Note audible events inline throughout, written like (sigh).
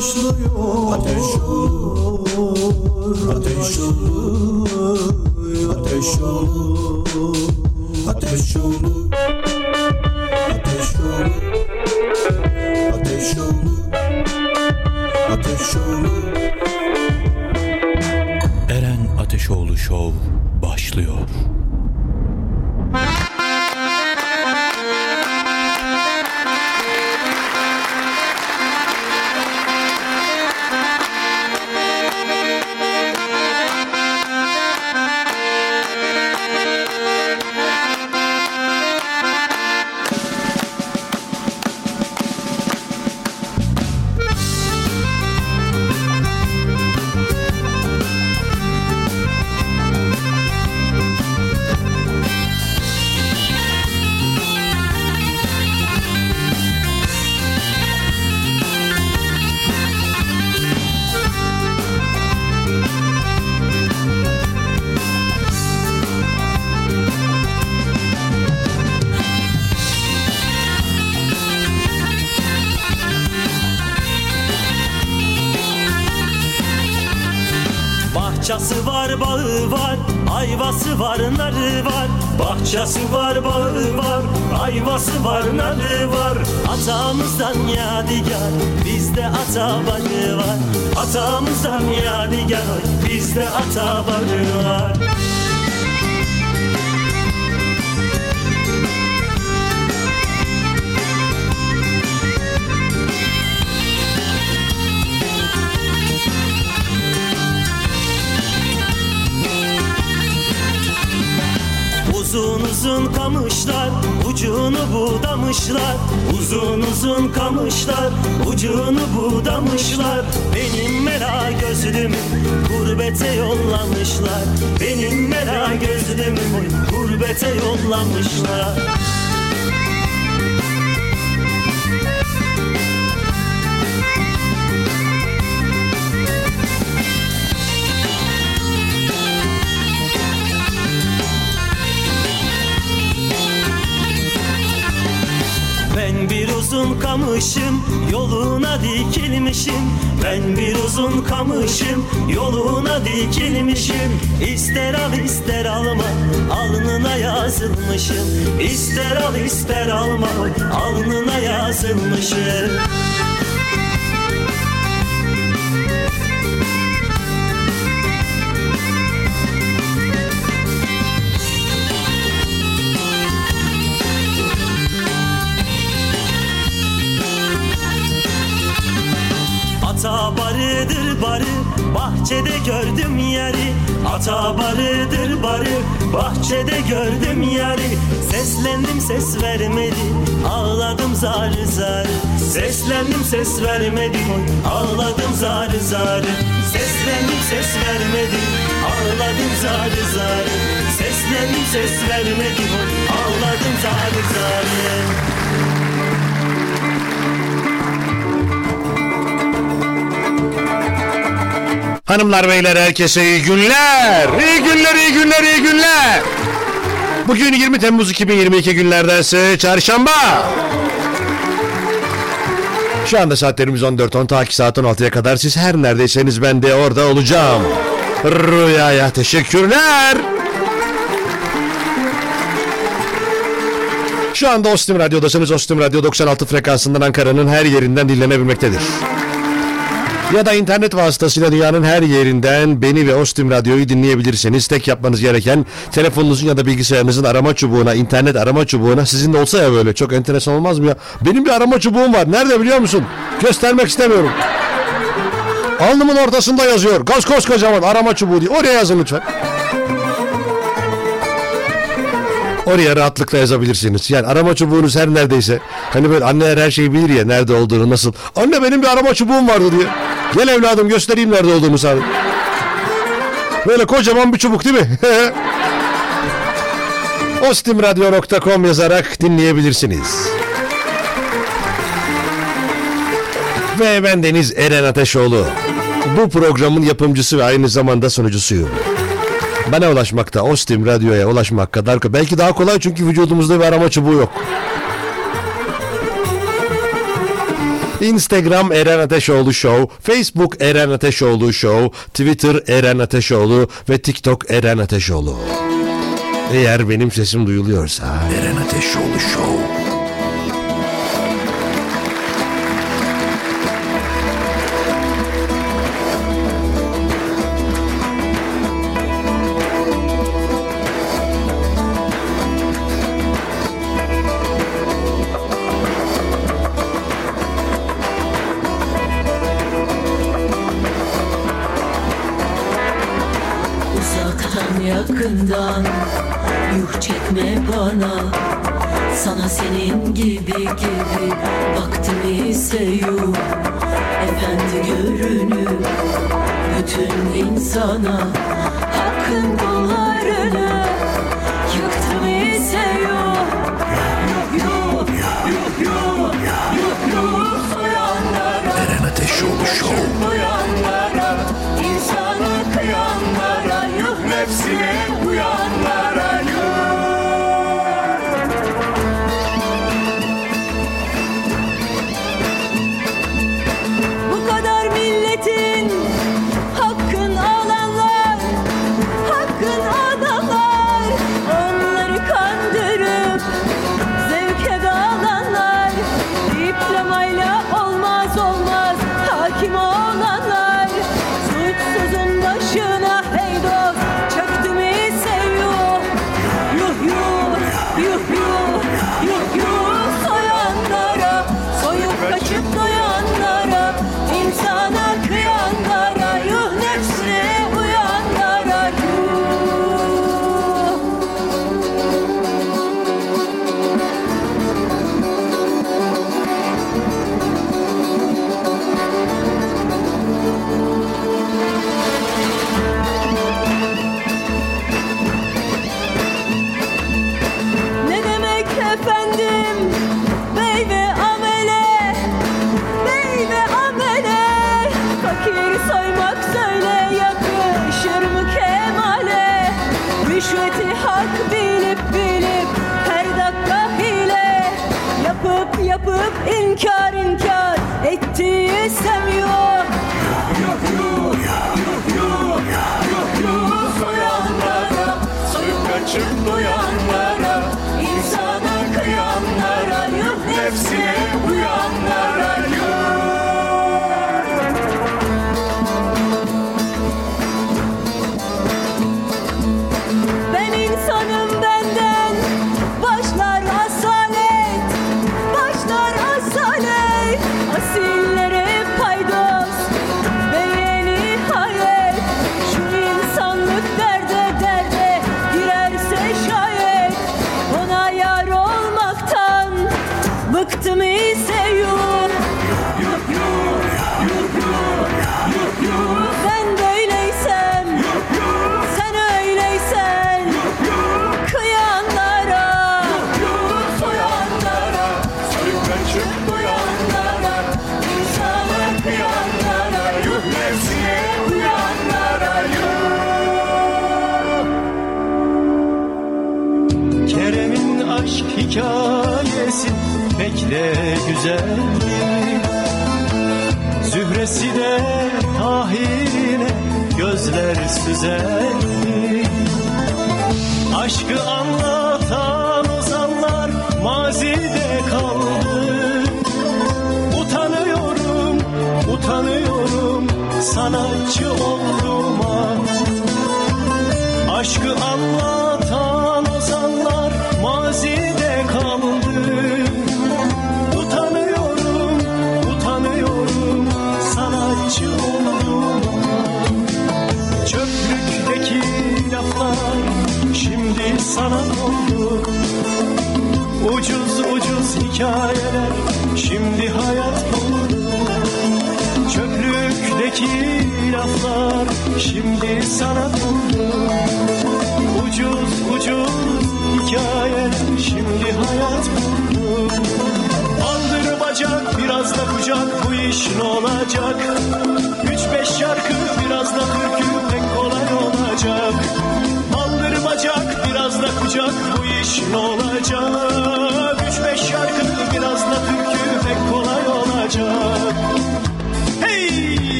başlıyor Ateş olur Ateş olur Ateş olur Ateş olur Ateş olur Ateş olur bizde ata Uzun uzun kamışlar ucunu budamışlar. Benim mera gözlümü gurbete yollamışlar. Benim mera gözlümü gurbete yollamışlar uzun kamışım yoluna dikilmişim. Ben bir uzun kamışım yoluna dikilmişim. İster al ister alma alnına yazılmışım. İster al ister alma alnına yazılmışım bahçede gördüm yeri Ata barıdır barı. Bahçede gördüm yeri Seslendim ses vermedi. Ağladım zar zar Seslendim ses vermedi. Ağladım zar zar Seslendim ses vermedi. Ağladım zar zar Seslendim ses vermedi. Ağladım zar zar Hanımlar beyler herkese iyi günler. İyi günler, iyi günler, iyi günler. Bugün 20 Temmuz 2022 günlerdense çarşamba. Şu anda saatlerimiz 14.10 ta ki saat 16'ya kadar siz her neredeyseniz ben de orada olacağım. Rüyaya teşekkürler. Şu anda Ostim Radyo'dasınız. Ostim Radyo 96 frekansından Ankara'nın her yerinden dinlenebilmektedir. Ya da internet vasıtasıyla dünyanın her yerinden beni ve Ostim Radyo'yu dinleyebilirsiniz. Tek yapmanız gereken telefonunuzun ya da bilgisayarınızın arama çubuğuna, internet arama çubuğuna sizin de olsa ya böyle çok enteresan olmaz mı ya? Benim bir arama çubuğum var. Nerede biliyor musun? Göstermek istemiyorum. Alnımın ortasında yazıyor. Gaz koskocaman arama çubuğu diye. Oraya yazın lütfen. Oraya rahatlıkla yazabilirsiniz. Yani arama çubuğunuz her neredeyse. Hani böyle anneler her şeyi bilir ya nerede olduğunu nasıl. Anne benim bir arama çubuğum vardı diye. Gel evladım göstereyim nerede olduğunu sana. Böyle kocaman bir çubuk değil mi? (laughs) ostimradyo.com yazarak dinleyebilirsiniz. Ve ben Deniz Eren Ateşoğlu. Bu programın yapımcısı ve aynı zamanda sunucusuyum. Bana ulaşmakta, Ostim Radyo'ya ulaşmak kadar belki daha kolay çünkü vücudumuzda bir arama çubuğu yok. Instagram Eren Ateşoğlu Show, Facebook Eren Ateşoğlu Show, Twitter Eren Ateşoğlu ve TikTok Eren Ateşoğlu. Eğer benim sesim duyuluyorsa... Eren Ateşoğlu Show.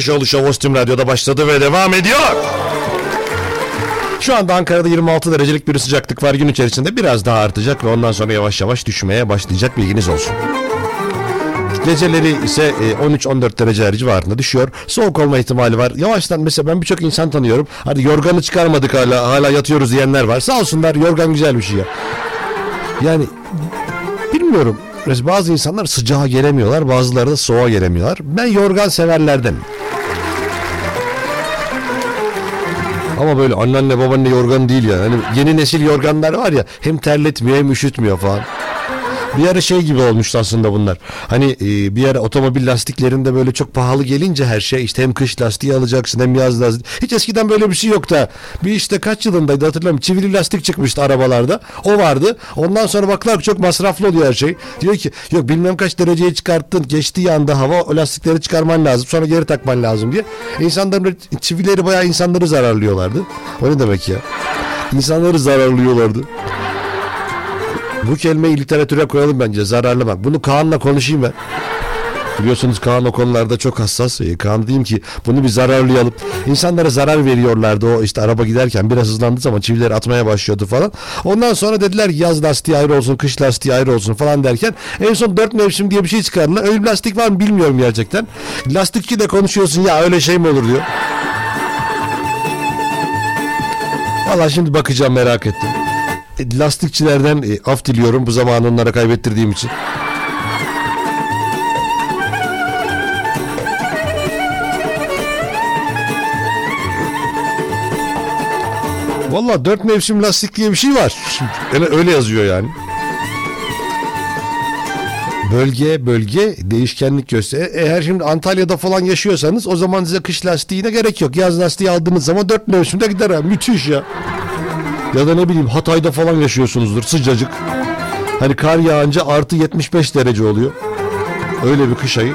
Ateşoğlu Show Ostim Radyo'da başladı ve devam ediyor. Şu anda Ankara'da 26 derecelik bir sıcaklık var. Gün içerisinde biraz daha artacak ve ondan sonra yavaş yavaş düşmeye başlayacak bilginiz olsun. Geceleri ise e, 13-14 dereceler civarında düşüyor. Soğuk olma ihtimali var. Yavaştan mesela ben birçok insan tanıyorum. Hadi yorganı çıkarmadık hala hala yatıyoruz diyenler var. Sağ olsunlar yorgan güzel bir şey ya. Yani bilmiyorum. Bazı insanlar sıcağa gelemiyorlar, bazıları da soğuğa gelemiyorlar. Ben yorgan severlerden. Ama böyle anneanne babaanne yorgan değil yani. Hani yeni nesil yorganlar var ya hem terletmiyor hem üşütmüyor falan. Bir ara şey gibi olmuştu aslında bunlar. Hani e, bir ara otomobil lastiklerinde böyle çok pahalı gelince her şey işte hem kış lastiği alacaksın hem yaz lastiği. Hiç eskiden böyle bir şey yoktu. Bir işte kaç yılındaydı hatırlamıyorum. Çivili lastik çıkmıştı arabalarda. O vardı. Ondan sonra baklar çok masraflı oluyor her şey. Diyor ki yok bilmem kaç dereceye çıkarttın. Geçtiği anda hava o lastikleri çıkarman lazım. Sonra geri takman lazım diye. İnsanların çivileri bayağı insanları zararlıyorlardı. O ne demek ya? İnsanları zararlıyorlardı. Bu kelimeyi literatüre koyalım bence zararlı bak. Bunu Kaan'la konuşayım ben. Biliyorsunuz Kaan o konularda çok hassas. Ee, Kaan diyeyim ki bunu bir zararlayalım. İnsanlara zarar veriyorlardı o işte araba giderken biraz hızlandığı zaman çivileri atmaya başlıyordu falan. Ondan sonra dediler yaz lastiği ayrı olsun kış lastiği ayrı olsun falan derken en son dört mevsim diye bir şey çıkardılar. Öyle bir lastik var mı bilmiyorum gerçekten. Lastikçi de konuşuyorsun ya öyle şey mi olur diyor. Valla şimdi bakacağım merak ettim. E, Lastikçilerden e, af diliyorum bu zamanı onlara kaybettirdiğim için. Valla dört mevsim lastik diye bir şey var. Yani öyle yazıyor yani. Bölge bölge değişkenlik gösterir. Eğer şimdi Antalya'da falan yaşıyorsanız o zaman size kış lastiğine gerek yok. Yaz lastiği aldığınız zaman dört mevsimde gider ha. Müthiş ya. Ya da ne bileyim Hatay'da falan yaşıyorsunuzdur sıcacık. Hani kar yağınca artı 75 derece oluyor. Öyle bir kış ayı.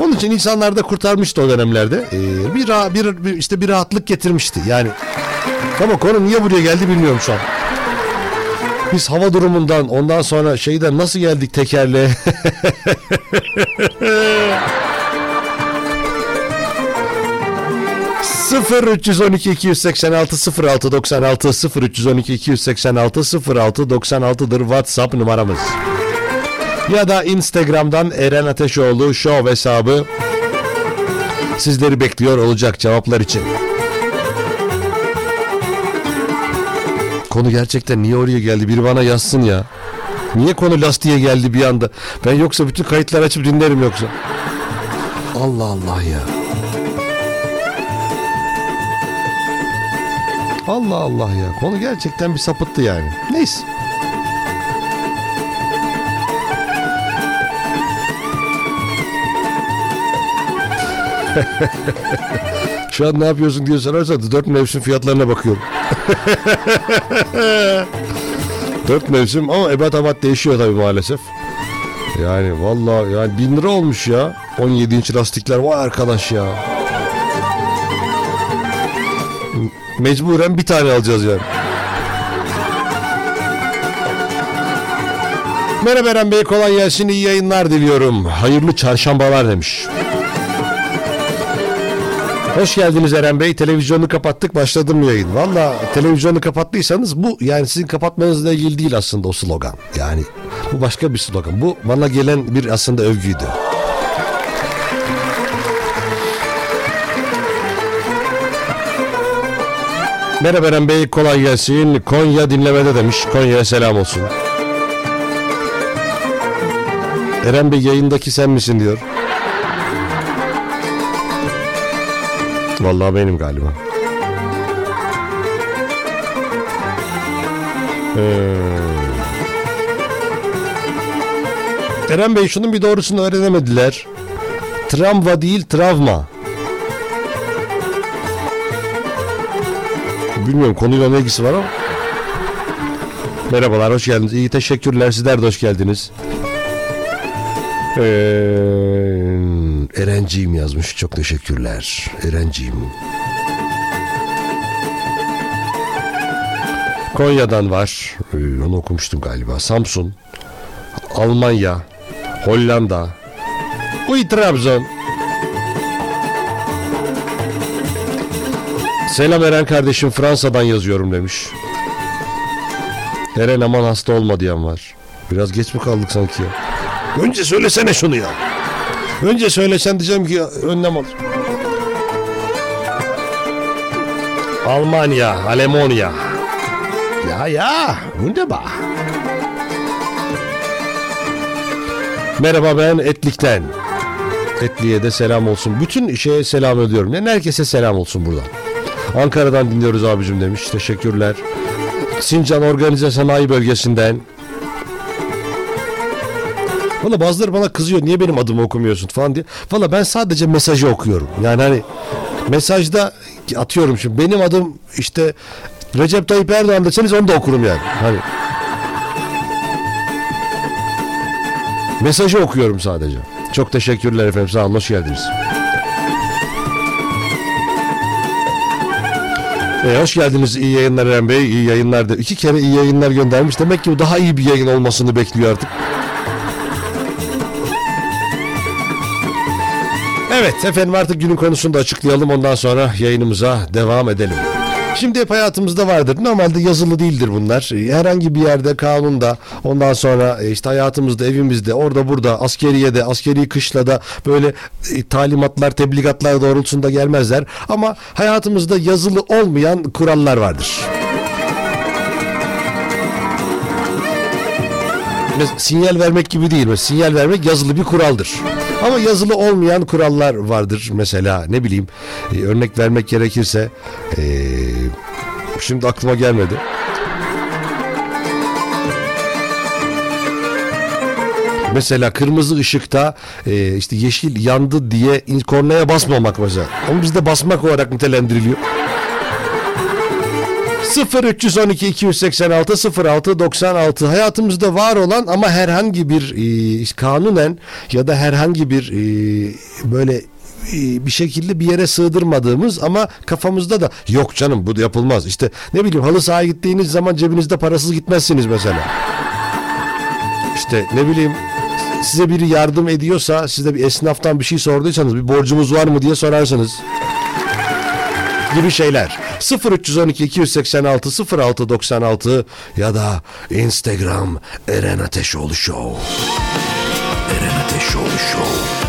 Onun için insanlar da kurtarmıştı o dönemlerde. Ee, bir, bir, bir işte bir rahatlık getirmişti. Yani ama konu niye buraya geldi bilmiyorum şu an. Biz hava durumundan ondan sonra şeyden nasıl geldik tekerle? (laughs) Sıfır 312 286 06 96 0 312 286 06 96'dır WhatsApp numaramız. Ya da Instagram'dan Eren Ateşoğlu Show hesabı sizleri bekliyor olacak cevaplar için. Konu gerçekten niye oraya geldi? Biri bana yazsın ya. Niye konu lastiğe geldi bir anda? Ben yoksa bütün kayıtları açıp dinlerim yoksa. Allah Allah ya. Allah Allah ya. Konu gerçekten bir sapıttı yani. Neyse. (laughs) Şu an ne yapıyorsun diye sorarsanız dört mevsim fiyatlarına bakıyorum. (laughs) dört mevsim ama ebat abat değişiyor tabii maalesef. Yani vallahi yani bin lira olmuş ya. 17 inç lastikler vay arkadaş ya. Mecburen bir tane alacağız yani. Merhaba Eren Bey kolay gelsin iyi yayınlar diliyorum. Hayırlı çarşambalar demiş. Hoş geldiniz Eren Bey. Televizyonu kapattık başladım yayın? Valla televizyonu kapattıysanız bu yani sizin kapatmanızla ilgili değil aslında o slogan. Yani bu başka bir slogan. Bu bana gelen bir aslında övgüydü. Merhaba Eren Bey kolay gelsin. Konya dinlemede demiş. Konya'ya selam olsun. Eren Bey yayındaki sen misin diyor. Vallahi benim galiba. Ee... Eren Bey şunun bir doğrusunu öğrenemediler. Travma değil travma. Bilmiyorum konuyla ne ilgisi var ama. Merhabalar hoş geldiniz. İyi teşekkürler sizler de hoş geldiniz. Ee, Erenciğim yazmış. Çok teşekkürler. Erenciğim. Konya'dan var. Ee, onu okumuştum galiba. Samsun. Almanya. Hollanda. Uy Trabzon. Selam Eren kardeşim Fransa'dan yazıyorum demiş. Eren aman hasta olma diyen var. Biraz geç mi kaldık sanki ya? Önce söylesene şunu ya. Önce söylesen diyeceğim ki önlem al. Almanya, Alemonya. Ya ya, wunderbar. Merhaba ben Etlik'ten. Etli'ye de selam olsun. Bütün şeye selam ediyorum. Yani herkese selam olsun buradan. Ankara'dan dinliyoruz abicim demiş. Teşekkürler. Sincan Organize Sanayi Bölgesi'nden. Valla bazıları bana kızıyor niye benim adımı okumuyorsun falan diye. Valla ben sadece mesajı okuyorum. Yani hani mesajda atıyorum şimdi benim adım işte Recep Tayyip Erdoğan deseniz onu da okurum yani. Hani Mesajı okuyorum sadece. Çok teşekkürler efendim sağ olun hoş geldiniz. Ee, hoş geldiniz iyi yayınlar Eren Bey iyi yayınlar da iki kere iyi yayınlar göndermiş demek ki bu daha iyi bir yayın olmasını bekliyor artık. Evet efendim artık günün konusunu da açıklayalım ondan sonra yayınımıza devam edelim. Şimdi hep hayatımızda vardır. Normalde yazılı değildir bunlar. Herhangi bir yerde kanunda ondan sonra e, işte hayatımızda evimizde orada burada askeriyede askeri kışlada böyle e, talimatlar tebligatlar doğrultusunda gelmezler. Ama hayatımızda yazılı olmayan kurallar vardır. Sinyal vermek gibi değil. Sinyal vermek yazılı bir kuraldır. Ama yazılı olmayan kurallar vardır. Mesela ne bileyim e, örnek vermek gerekirse e, şimdi aklıma gelmedi. Mesela kırmızı ışıkta e, işte yeşil yandı diye kornaya basmamak mesela. Ama bizde basmak olarak nitelendiriliyor. 0312 286 06 96 hayatımızda var olan ama herhangi bir e, kanunen ya da herhangi bir e, böyle e, bir şekilde bir yere sığdırmadığımız ama kafamızda da yok canım bu yapılmaz. İşte ne bileyim halı sahaya gittiğiniz zaman cebinizde parasız gitmezsiniz mesela. İşte ne bileyim size biri yardım ediyorsa size bir esnaftan bir şey sorduysanız bir borcumuz var mı diye sorarsınız gibi şeyler. 0312 286 06 96 ya da Instagram Eren Ateşoğlu Show. Eren Ateşoğlu Show.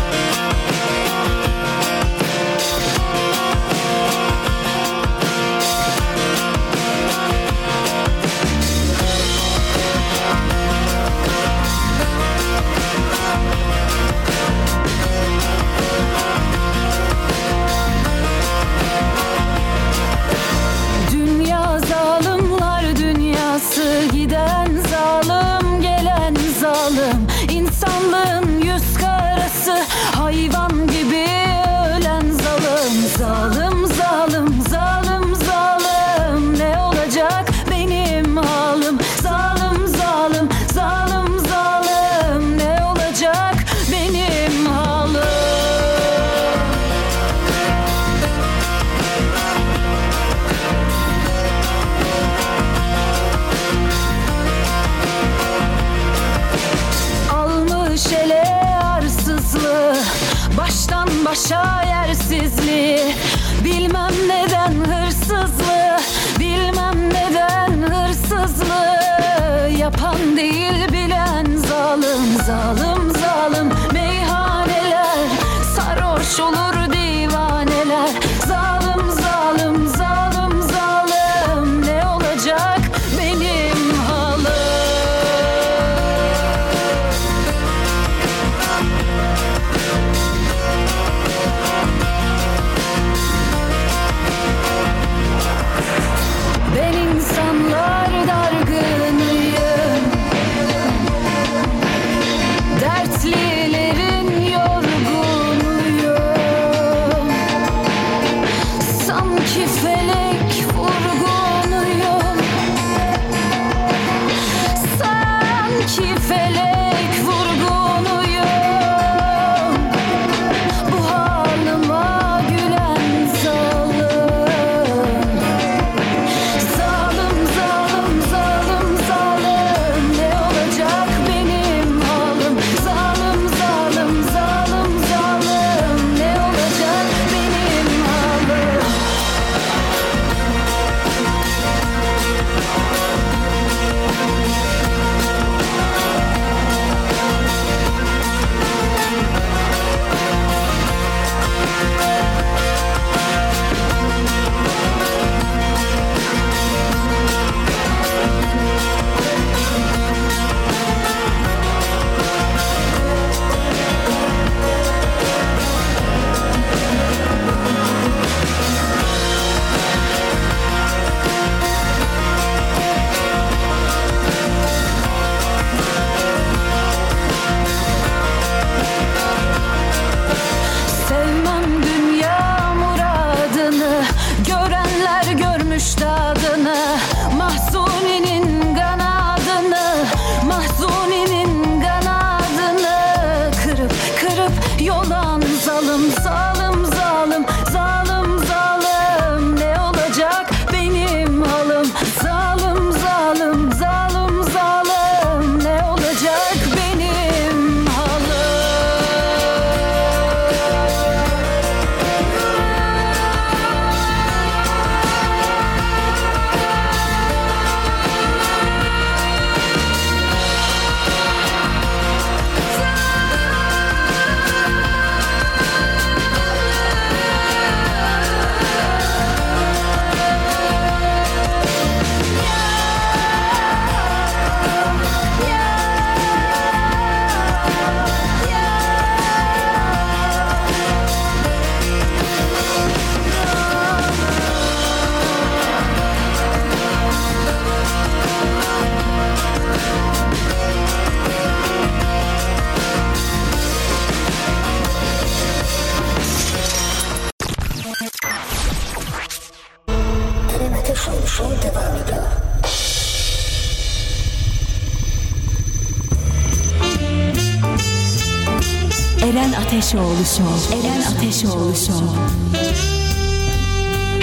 Show. Eren Ateşoğlu Show.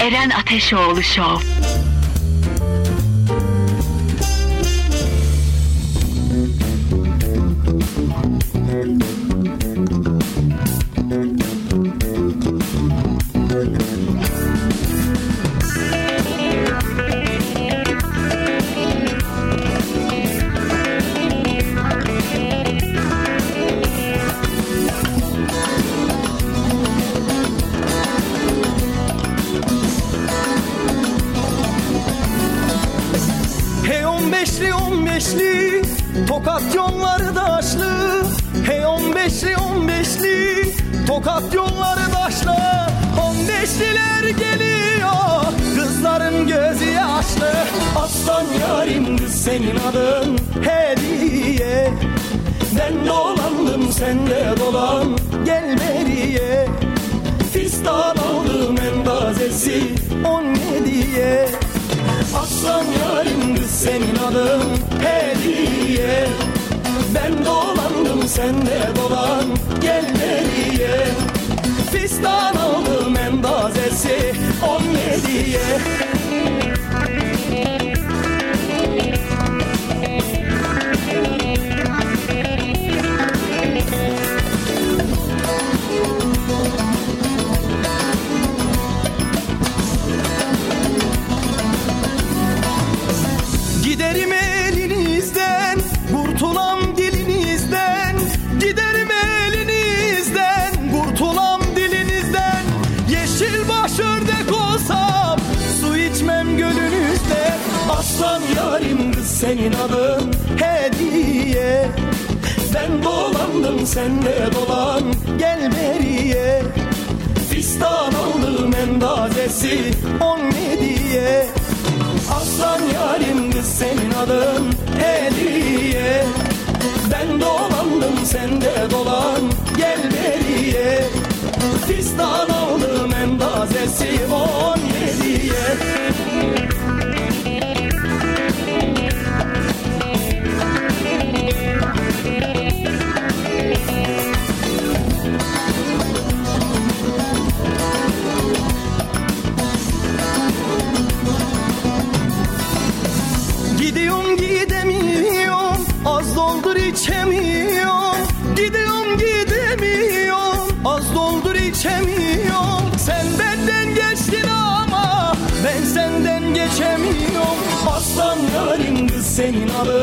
Eren Ateşoğlu Show.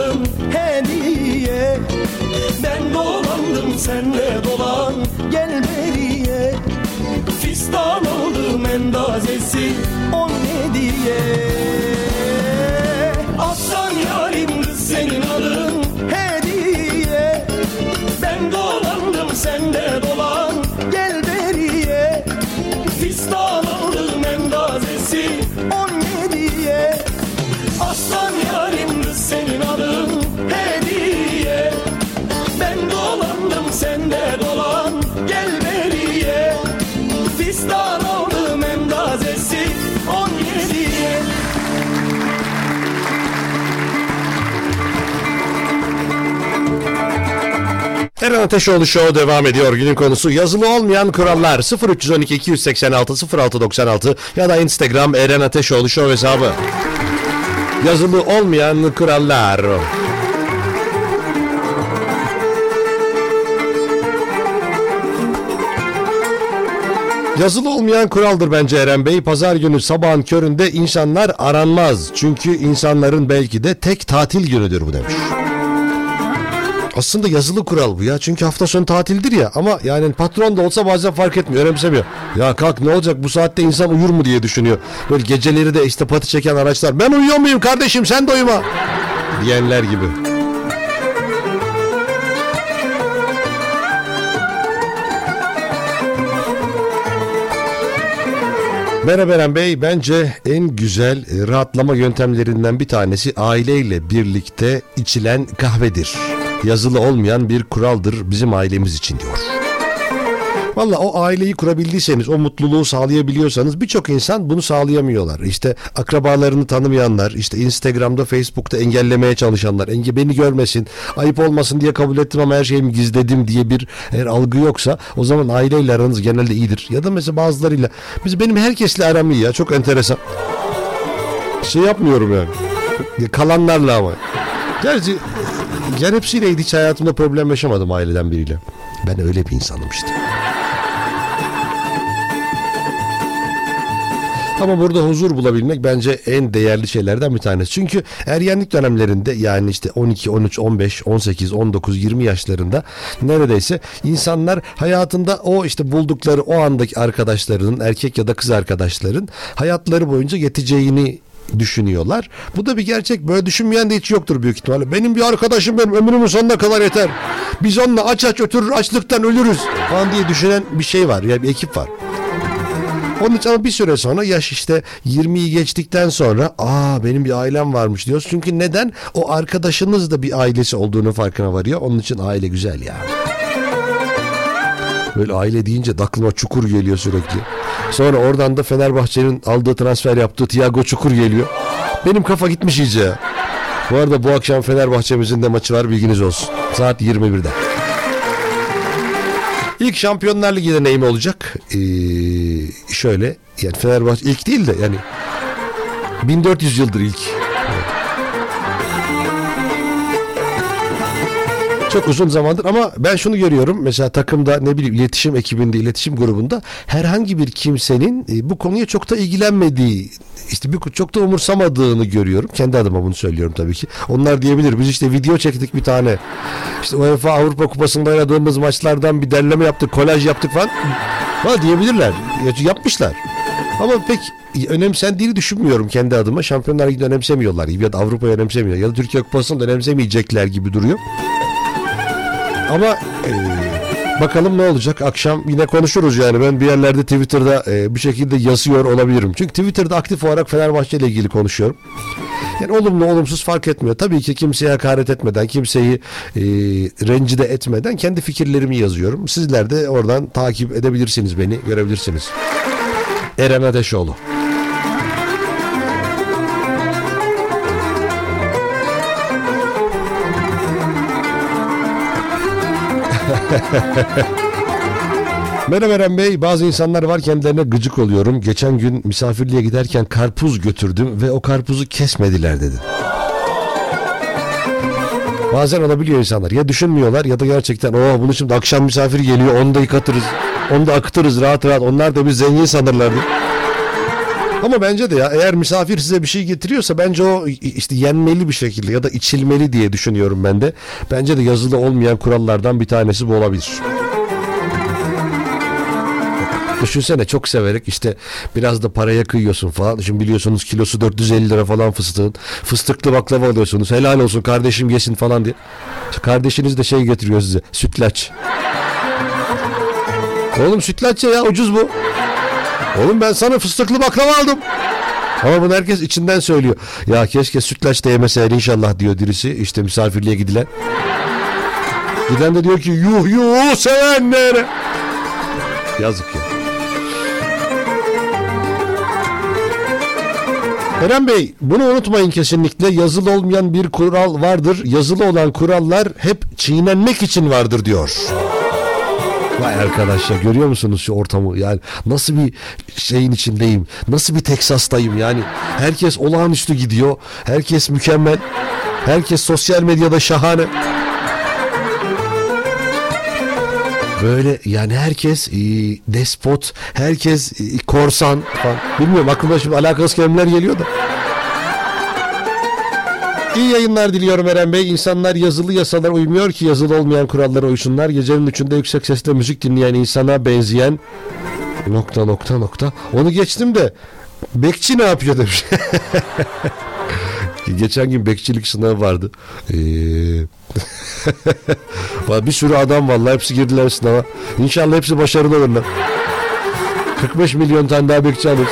Adın hediye. Ben dolandım sen de dolan. Gel beriye. Fistan oldum endazesi on diye Eren Ateşoğlu Show devam ediyor. Günün konusu yazılı olmayan kurallar 0312 286 0696 ya da Instagram Eren Ateşoğlu Show hesabı. Yazılı olmayan kurallar. Yazılı olmayan kuraldır bence Eren Bey. Pazar günü sabahın köründe insanlar aranmaz. Çünkü insanların belki de tek tatil günüdür bu demiş. Aslında yazılı kural bu ya. Çünkü hafta sonu tatildir ya. Ama yani patron da olsa bazen fark etmiyor. Önemsemiyor. Ya kalk ne olacak bu saatte insan uyur mu diye düşünüyor. Böyle geceleri de işte pati çeken araçlar. Ben uyuyor muyum kardeşim sen de uyuma. Diyenler gibi. Merhaba Eren Bey. Bence en güzel e, rahatlama yöntemlerinden bir tanesi aileyle birlikte içilen kahvedir. Yazılı olmayan bir kuraldır bizim ailemiz için diyor. Valla o aileyi kurabildiyseniz, o mutluluğu sağlayabiliyorsanız birçok insan bunu sağlayamıyorlar. İşte akrabalarını tanımayanlar, işte Instagram'da, Facebook'ta engellemeye çalışanlar, enge beni görmesin, ayıp olmasın diye kabul ettim ama her şeyimi gizledim diye bir eğer algı yoksa o zaman aileyle aranız genelde iyidir. Ya da mesela bazılarıyla, biz benim herkesle aram iyi ya çok enteresan. Şey yapmıyorum yani. Kalanlarla ama. Gerçi yani hepsiyle hiç hayatımda problem yaşamadım aileden biriyle. Ben öyle bir insanım işte. Ama burada huzur bulabilmek bence en değerli şeylerden bir tanesi. Çünkü ergenlik dönemlerinde yani işte 12, 13, 15, 18, 19, 20 yaşlarında neredeyse insanlar hayatında o işte buldukları o andaki arkadaşlarının erkek ya da kız arkadaşların hayatları boyunca yeteceğini düşünüyorlar. Bu da bir gerçek. Böyle düşünmeyen de hiç yoktur büyük ihtimalle. Benim bir arkadaşım benim ömrümün sonuna kadar yeter. Biz onunla aç aç ötürür açlıktan ölürüz falan diye düşünen bir şey var. Yani bir ekip var. Onun için ama bir süre sonra yaş işte 20'yi geçtikten sonra aa benim bir ailem varmış diyoruz. Çünkü neden? O arkadaşınız da bir ailesi olduğunu farkına varıyor. Onun için aile güzel ya. Böyle aile deyince de aklıma Çukur geliyor sürekli. Sonra oradan da Fenerbahçe'nin aldığı transfer yaptığı Thiago Çukur geliyor. Benim kafa gitmiş iyice. Bu arada bu akşam Fenerbahçe'mizin de maçı var bilginiz olsun. Saat 21'de. İlk Şampiyonlar Ligi deneyimi olacak. Ee, şöyle yani Fenerbahçe ilk değil de yani 1400 yıldır ilk. Çok uzun zamandır ama ben şunu görüyorum. Mesela takımda ne bileyim iletişim ekibinde, iletişim grubunda herhangi bir kimsenin e, bu konuya çok da ilgilenmediği, işte bir çok da umursamadığını görüyorum. Kendi adıma bunu söylüyorum tabii ki. Onlar diyebilir. Biz işte video çektik bir tane. İşte UEFA Avrupa Kupası'nda oynadığımız maçlardan bir derleme yaptık, kolaj yaptık falan. Valla diyebilirler. Ya- Yapmışlar. Ama pek önemsendiğini düşünmüyorum kendi adıma. Şampiyonlar Ligi'ni önemsemiyorlar gibi ya da Avrupa'yı önemsemiyor ya da Türkiye Kupası'nı önemsemeyecekler gibi duruyor. Ama e, bakalım ne olacak akşam yine konuşuruz yani ben bir yerlerde Twitter'da e, bir şekilde yazıyor olabilirim. Çünkü Twitter'da aktif olarak Fenerbahçe ile ilgili konuşuyorum. Yani olumlu olumsuz fark etmiyor. Tabii ki kimseye hakaret etmeden, kimseyi e, rencide etmeden kendi fikirlerimi yazıyorum. Sizler de oradan takip edebilirsiniz beni, görebilirsiniz. Eren Ateşoğlu. (laughs) Merhaba Eren Bey. Bazı insanlar var kendilerine gıcık oluyorum. Geçen gün misafirliğe giderken karpuz götürdüm ve o karpuzu kesmediler dedi. Bazen olabiliyor insanlar. Ya düşünmüyorlar ya da gerçekten o bunu şimdi akşam misafir geliyor onu da yıkatırız. Onu da akıtırız rahat rahat. Onlar da biz zengin sanırlardı. Ama bence de ya eğer misafir size bir şey getiriyorsa bence o işte yenmeli bir şekilde ya da içilmeli diye düşünüyorum ben de. Bence de yazılı olmayan kurallardan bir tanesi bu olabilir. Düşünsene çok severek işte biraz da paraya kıyıyorsun falan. Şimdi biliyorsunuz kilosu 450 lira falan fıstığın. Fıstıklı baklava alıyorsunuz. Helal olsun kardeşim yesin falan diye. Kardeşiniz de şey getiriyor size. Sütlaç. Oğlum sütlaç ya ucuz bu. Oğlum ben sana fıstıklı baklava aldım. Ama bunu herkes içinden söylüyor. Ya keşke sütlaç da yemeseler inşallah diyor birisi. İşte misafirliğe gidilen. Giden de diyor ki yuh yuh sevenlere. Yazık ya. Eren Bey bunu unutmayın kesinlikle yazılı olmayan bir kural vardır. Yazılı olan kurallar hep çiğnenmek için vardır diyor. Vay arkadaş ya görüyor musunuz şu ortamı? Yani nasıl bir şeyin içindeyim? Nasıl bir Teksas'tayım? Yani herkes olağanüstü gidiyor. Herkes mükemmel. Herkes sosyal medyada şahane. Böyle yani herkes e, despot herkes e, korsan falan. Bilmiyorum aklıma şimdi alakasız kelimeler geliyor da İyi yayınlar diliyorum Eren Bey. İnsanlar yazılı yasalara uymuyor ki yazılı olmayan kurallara uysunlar. Gecenin üçünde yüksek sesle müzik dinleyen insana benzeyen nokta nokta nokta. Onu geçtim de bekçi ne yapıyor demiş. (laughs) Geçen gün bekçilik sınavı vardı. Ee... (laughs) bir sürü adam vallahi hepsi girdiler sınava. İnşallah hepsi başarılı olurlar. 45 milyon tane daha bekçi alır.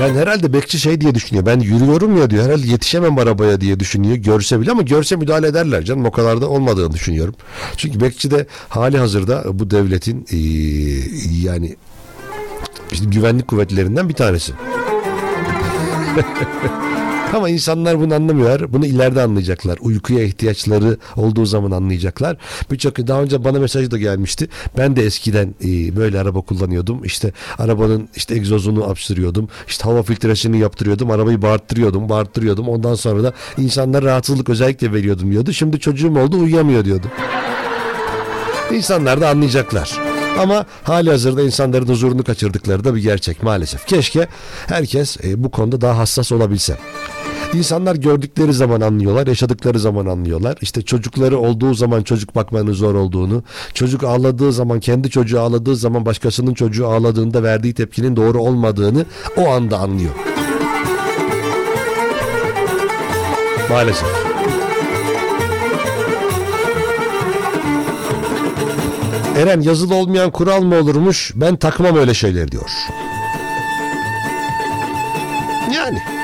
Yani herhalde bekçi şey diye düşünüyor. Ben yürüyorum ya diyor. Herhalde yetişemem arabaya diye düşünüyor. Görse bile ama görse müdahale ederler canım. O kadar da olmadığını düşünüyorum. Çünkü bekçi de hali hazırda bu devletin ee, yani işte güvenlik kuvvetlerinden bir tanesi. (laughs) Ama insanlar bunu anlamıyor. Bunu ileride anlayacaklar. Uykuya ihtiyaçları olduğu zaman anlayacaklar. Birçok daha önce bana mesaj da gelmişti. Ben de eskiden e, böyle araba kullanıyordum. İşte arabanın işte egzozunu hapşırıyordum. İşte hava filtresini yaptırıyordum. Arabayı bağırttırıyordum, bağırttırıyordum. Ondan sonra da insanlara rahatsızlık özellikle veriyordum diyordu. Şimdi çocuğum oldu uyuyamıyor diyordu. İnsanlar da anlayacaklar. Ama hali hazırda insanların huzurunu kaçırdıkları da bir gerçek maalesef. Keşke herkes e, bu konuda daha hassas olabilse. İnsanlar gördükleri zaman anlıyorlar, yaşadıkları zaman anlıyorlar. İşte çocukları olduğu zaman çocuk bakmanın zor olduğunu, çocuk ağladığı zaman, kendi çocuğu ağladığı zaman başkasının çocuğu ağladığında verdiği tepkinin doğru olmadığını o anda anlıyor. Maalesef. Eren yazılı olmayan kural mı olurmuş? Ben takmam öyle şeyler diyor. Yani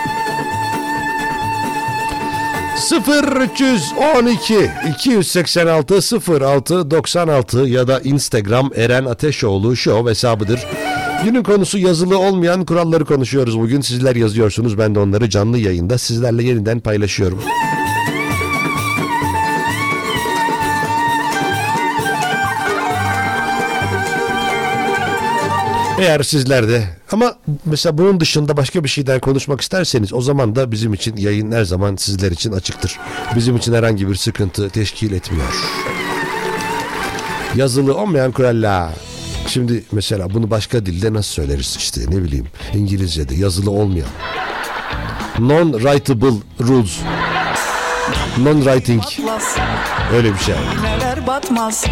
0312 286 06 96 ya da Instagram Eren Ateşoğlu Show hesabıdır. Günün konusu yazılı olmayan kuralları konuşuyoruz bugün. Sizler yazıyorsunuz ben de onları canlı yayında sizlerle yeniden paylaşıyorum. Eğer sizler de ama mesela bunun dışında başka bir şeyden konuşmak isterseniz o zaman da bizim için yayın her zaman sizler için açıktır. Bizim için herhangi bir sıkıntı teşkil etmiyor. Yazılı olmayan kurallar. Şimdi mesela bunu başka dilde nasıl söyleriz işte ne bileyim İngilizce'de yazılı olmayan. Non-writable rules. Non-writing. Öyle bir şey. neler batmaz.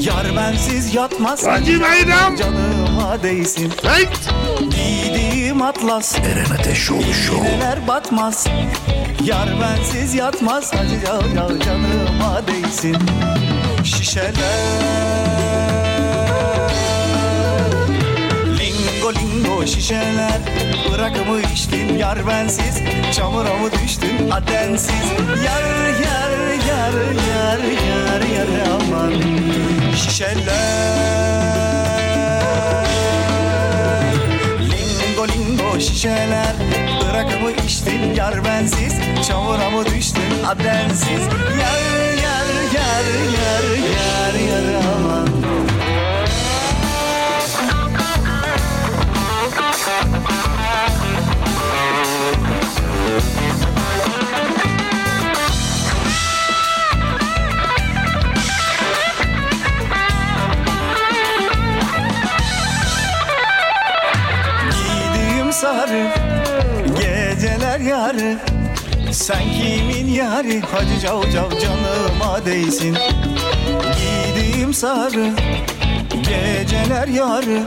Yar bensiz yatmaz. Hacı Bayram. Canıma değsin. Giydiğim atlas. Eren Ateşoğlu Show. Neler batmaz. Yar bensiz yatmaz. Hacı canıma değsin. Şişeler Şişeler Bırak mı içtin. Yar bensiz Çamura mı düştün? Adensiz Yar yar yar yar yar yar aman. Şişeler. Lingo lingo şişeler Bırak mı içtin. Yar bensiz Çamura mı düştün? Adensiz Yar yar yar yar yar yar aman sarı Geceler yarı. Sen kimin yarı? Hacı cav cav canıma değsin. Giydiğim sarı Geceler yarı.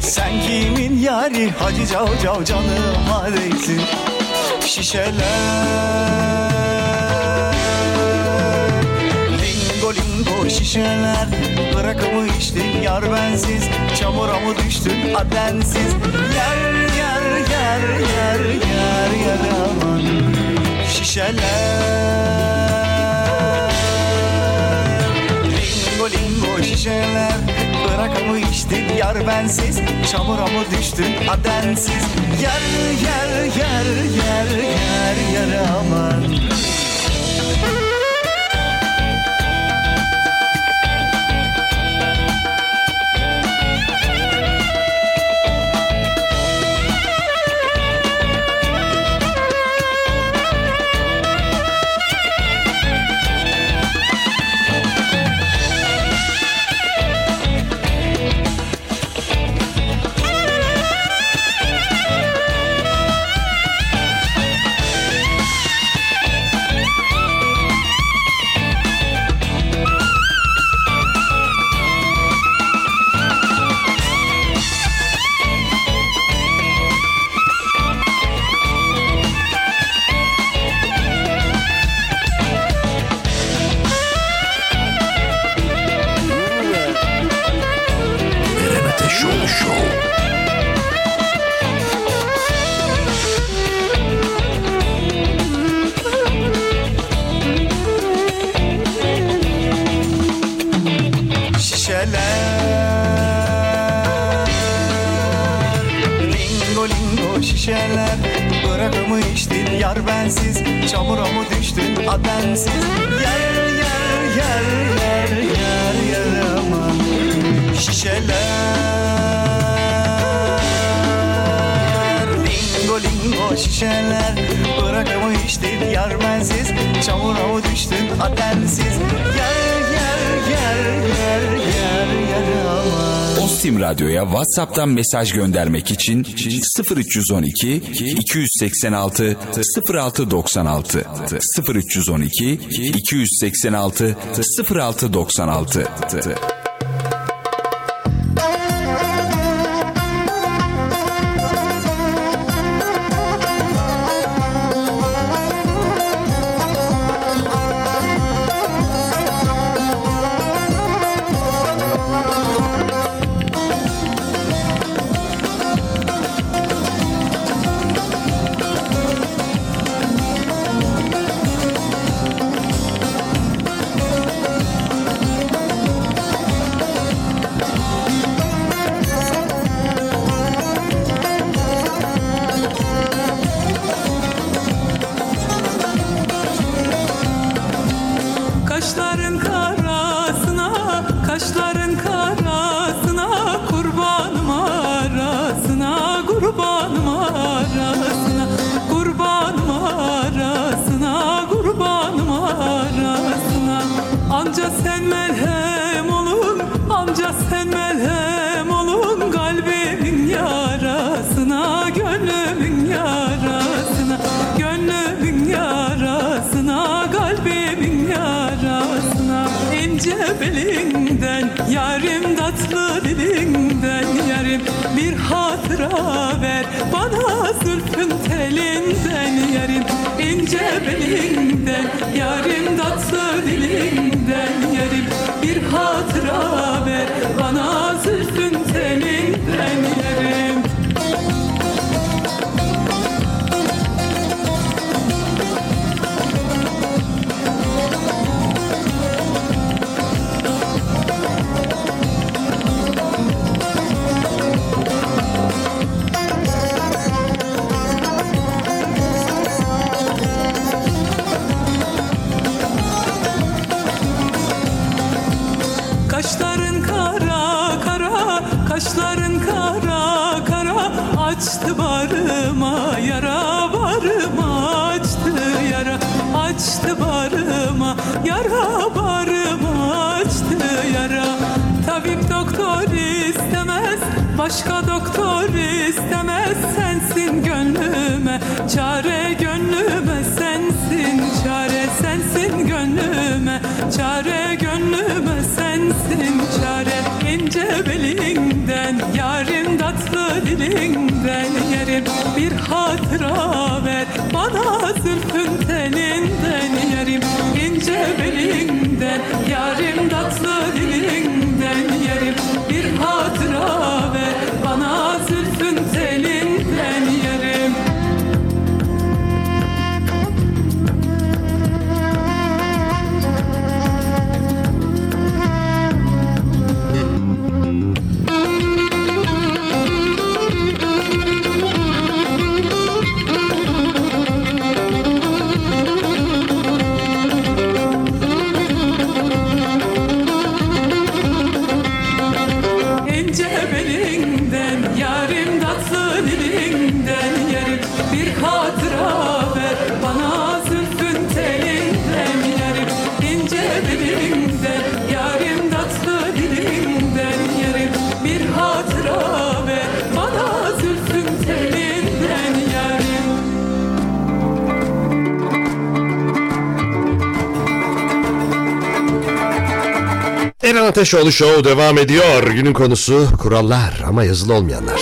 Sen kimin yarı? Hacı cav cav canıma değsin. Şişeler Lingo şişeler Bırak mı içtin yar bensiz Çamura mı düştün adensiz? Yer yer yer yer yer yer aman Şişeler. Lingo lingo şişeler Bırak mı içtin yar bensiz Çamura mı düştün adensiz? Yer yer yer yer yer yer aman WhatsApp'tan mesaj göndermek için 0312 286 0696 0312 286 0696 belinden Yarim tatlı dilinden Yarim bir hatıra ver. Bana zülfün telinden Yarim ince belinden Yarim tatlı dilinden Yarim bir hatıra ver. Bana zülfün telinden Sensin gönlüme, çare gönlüme sensin. Çare sensin gönlüme, çare gönlüme sensin. Çare ince belinden, yarim tatlı dilinden. Yerim bir hatıra ver, bana zülfün telinden Yerim ince belinden, yarim tatlı dilinden Eren Ateşoğlu Show devam ediyor. Günün konusu kurallar ama yazılı olmayanlar.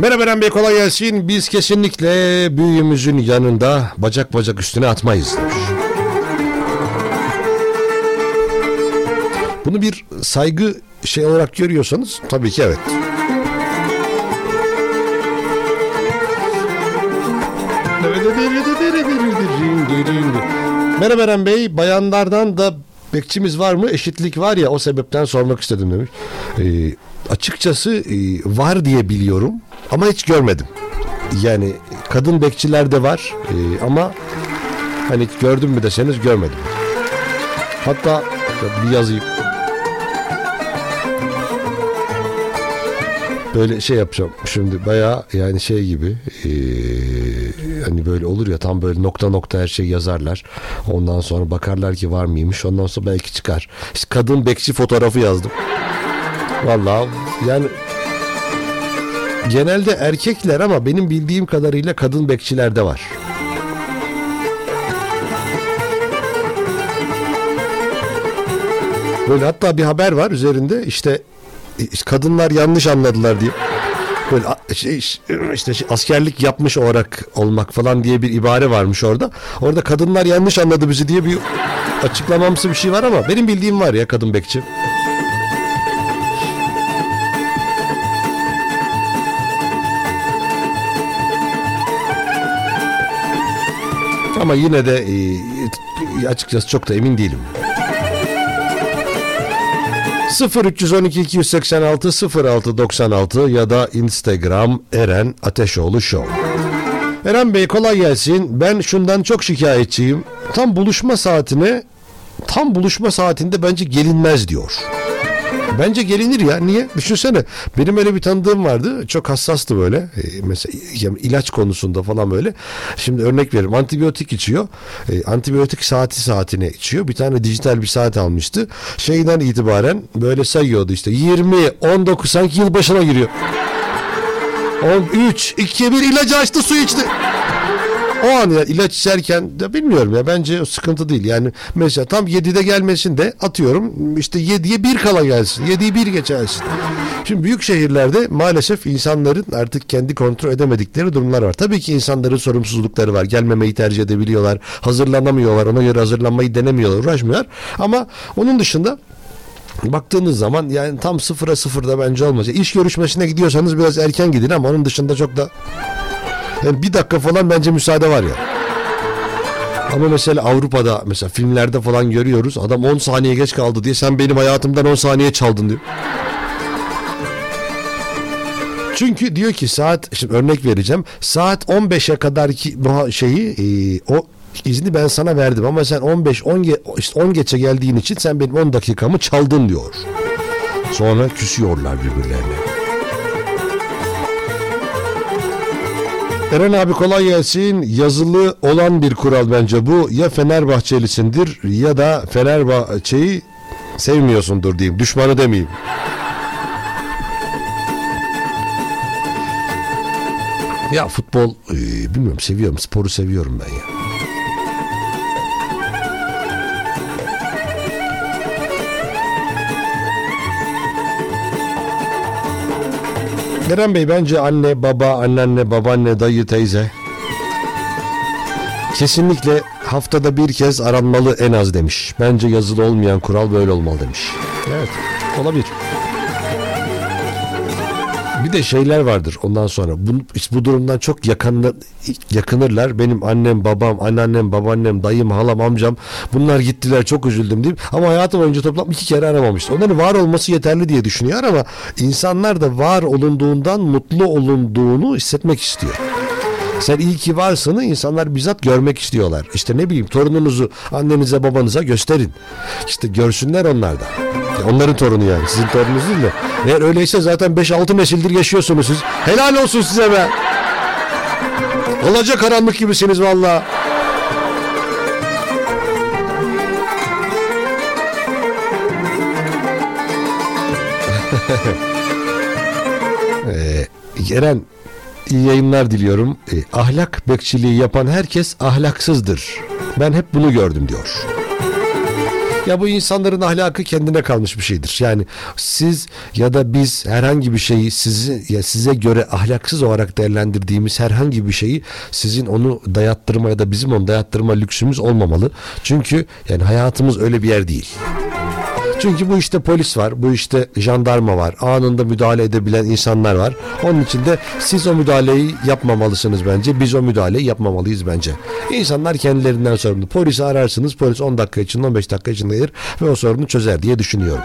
Merhaba Eren Bey kolay gelsin. Biz kesinlikle büyüğümüzün yanında bacak bacak üstüne atmayız demiş. Bunu bir saygı şey olarak görüyorsanız tabii ki evet. Merhaba Eren Bey. Bayanlardan da bekçimiz var mı? Eşitlik var ya o sebepten sormak istedim demiş. Ee, açıkçası e, var diye biliyorum ama hiç görmedim. Yani kadın bekçiler de var e, ama hani gördüm mü deseniz görmedim. Hatta bir yazayım. Böyle şey yapacağım şimdi bayağı yani şey gibi eee, hani böyle olur ya tam böyle nokta nokta her şey yazarlar. Ondan sonra bakarlar ki var mıymış ondan sonra belki çıkar. İşte kadın bekçi fotoğrafı yazdım. Vallahi yani genelde erkekler ama benim bildiğim kadarıyla kadın bekçiler de var. Böyle hatta bir haber var üzerinde işte e, kadınlar yanlış anladılar diye. Böyle şey, işte şey, askerlik yapmış olarak olmak falan diye bir ibare varmış orada. Orada kadınlar yanlış anladı bizi diye bir açıklamamsı bir şey var ama benim bildiğim var ya kadın bekçi. Ama yine de e, açıkçası çok da emin değilim. 0312 286 0696 ya da Instagram Eren Ateşoğlu Show. Eren Bey kolay gelsin. Ben şundan çok şikayetçiyim. Tam buluşma saatine tam buluşma saatinde bence gelinmez diyor. Bence gelinir ya. Niye? Düşünsene. Benim öyle bir tanıdığım vardı. Çok hassastı böyle. Ee, mesela ilaç konusunda falan böyle. Şimdi örnek veririm. Antibiyotik içiyor. Ee, antibiyotik saati saatine içiyor. Bir tane dijital bir saat almıştı. Şeyden itibaren böyle sayıyordu işte. 20, 19 sanki yılbaşına giriyor. 13, 2, 1 ilacı açtı su içti. O an ya ilaç içerken de bilmiyorum ya bence sıkıntı değil. Yani mesela tam 7'de gelmesin de atıyorum işte 7'ye 1 kala gelsin. 7'yi 1 geçersin. Şimdi büyük şehirlerde maalesef insanların artık kendi kontrol edemedikleri durumlar var. Tabii ki insanların sorumsuzlukları var. Gelmemeyi tercih edebiliyorlar. Hazırlanamıyorlar. Ona göre hazırlanmayı denemiyorlar. Uğraşmıyorlar. Ama onun dışında Baktığınız zaman yani tam sıfıra sıfırda bence olmaz. İş görüşmesine gidiyorsanız biraz erken gidin ama onun dışında çok da yani bir dakika falan bence müsaade var ya. Ama mesela Avrupa'da mesela filmlerde falan görüyoruz. Adam 10 saniye geç kaldı diye sen benim hayatımdan 10 saniye çaldın diyor. Çünkü diyor ki saat şimdi örnek vereceğim. Saat 15'e kadar ki bu şeyi e, o izni ben sana verdim ama sen 15 10 ge, işte 10 geçe geldiğin için sen benim 10 dakikamı çaldın diyor. Sonra küsüyorlar birbirlerine. Eren abi kolay gelsin. Yazılı olan bir kural bence bu. Ya Fenerbahçelisindir ya da Fenerbahçe'yi sevmiyorsundur diyeyim. Düşmanı demeyeyim. Ya futbol e, bilmiyorum seviyorum. Sporu seviyorum ben ya. Eren Bey bence anne, baba, anneanne, babaanne, dayı, teyze kesinlikle haftada bir kez aranmalı en az demiş. Bence yazılı olmayan kural böyle olmalı demiş. Evet olabilir. Bir de şeyler vardır ondan sonra. Bu, bu durumdan çok yakınlar, yakınırlar. Benim annem, babam, anneannem, babaannem, dayım, halam, amcam bunlar gittiler çok üzüldüm diyeyim. Ama hayatım boyunca toplam iki kere aramamıştı. Onların var olması yeterli diye düşünüyor ama insanlar da var olunduğundan mutlu olunduğunu hissetmek istiyor. Sen iyi ki varsını insanlar bizzat görmek istiyorlar. İşte ne bileyim torununuzu annenize babanıza gösterin. İşte görsünler onlar da. Onların torunu yani. Sizin torununuz değil de. Eğer öyleyse zaten 5-6 nesildir yaşıyorsunuz siz. Helal olsun size be. Olacak karanlık gibisiniz valla. (laughs) ee, Eren iyi yayınlar diliyorum. E, ahlak bekçiliği yapan herkes ahlaksızdır. Ben hep bunu gördüm diyor. Ya bu insanların ahlakı kendine kalmış bir şeydir. Yani siz ya da biz herhangi bir şeyi sizi ya size göre ahlaksız olarak değerlendirdiğimiz herhangi bir şeyi sizin onu dayattırma ya da bizim onu dayattırma lüksümüz olmamalı. Çünkü yani hayatımız öyle bir yer değil. Çünkü bu işte polis var, bu işte jandarma var, anında müdahale edebilen insanlar var. Onun için de siz o müdahaleyi yapmamalısınız bence, biz o müdahaleyi yapmamalıyız bence. İnsanlar kendilerinden sorumlu. Polisi ararsınız, polis 10 dakika içinde, 15 dakika içinde gelir ve o sorunu çözer diye düşünüyorum.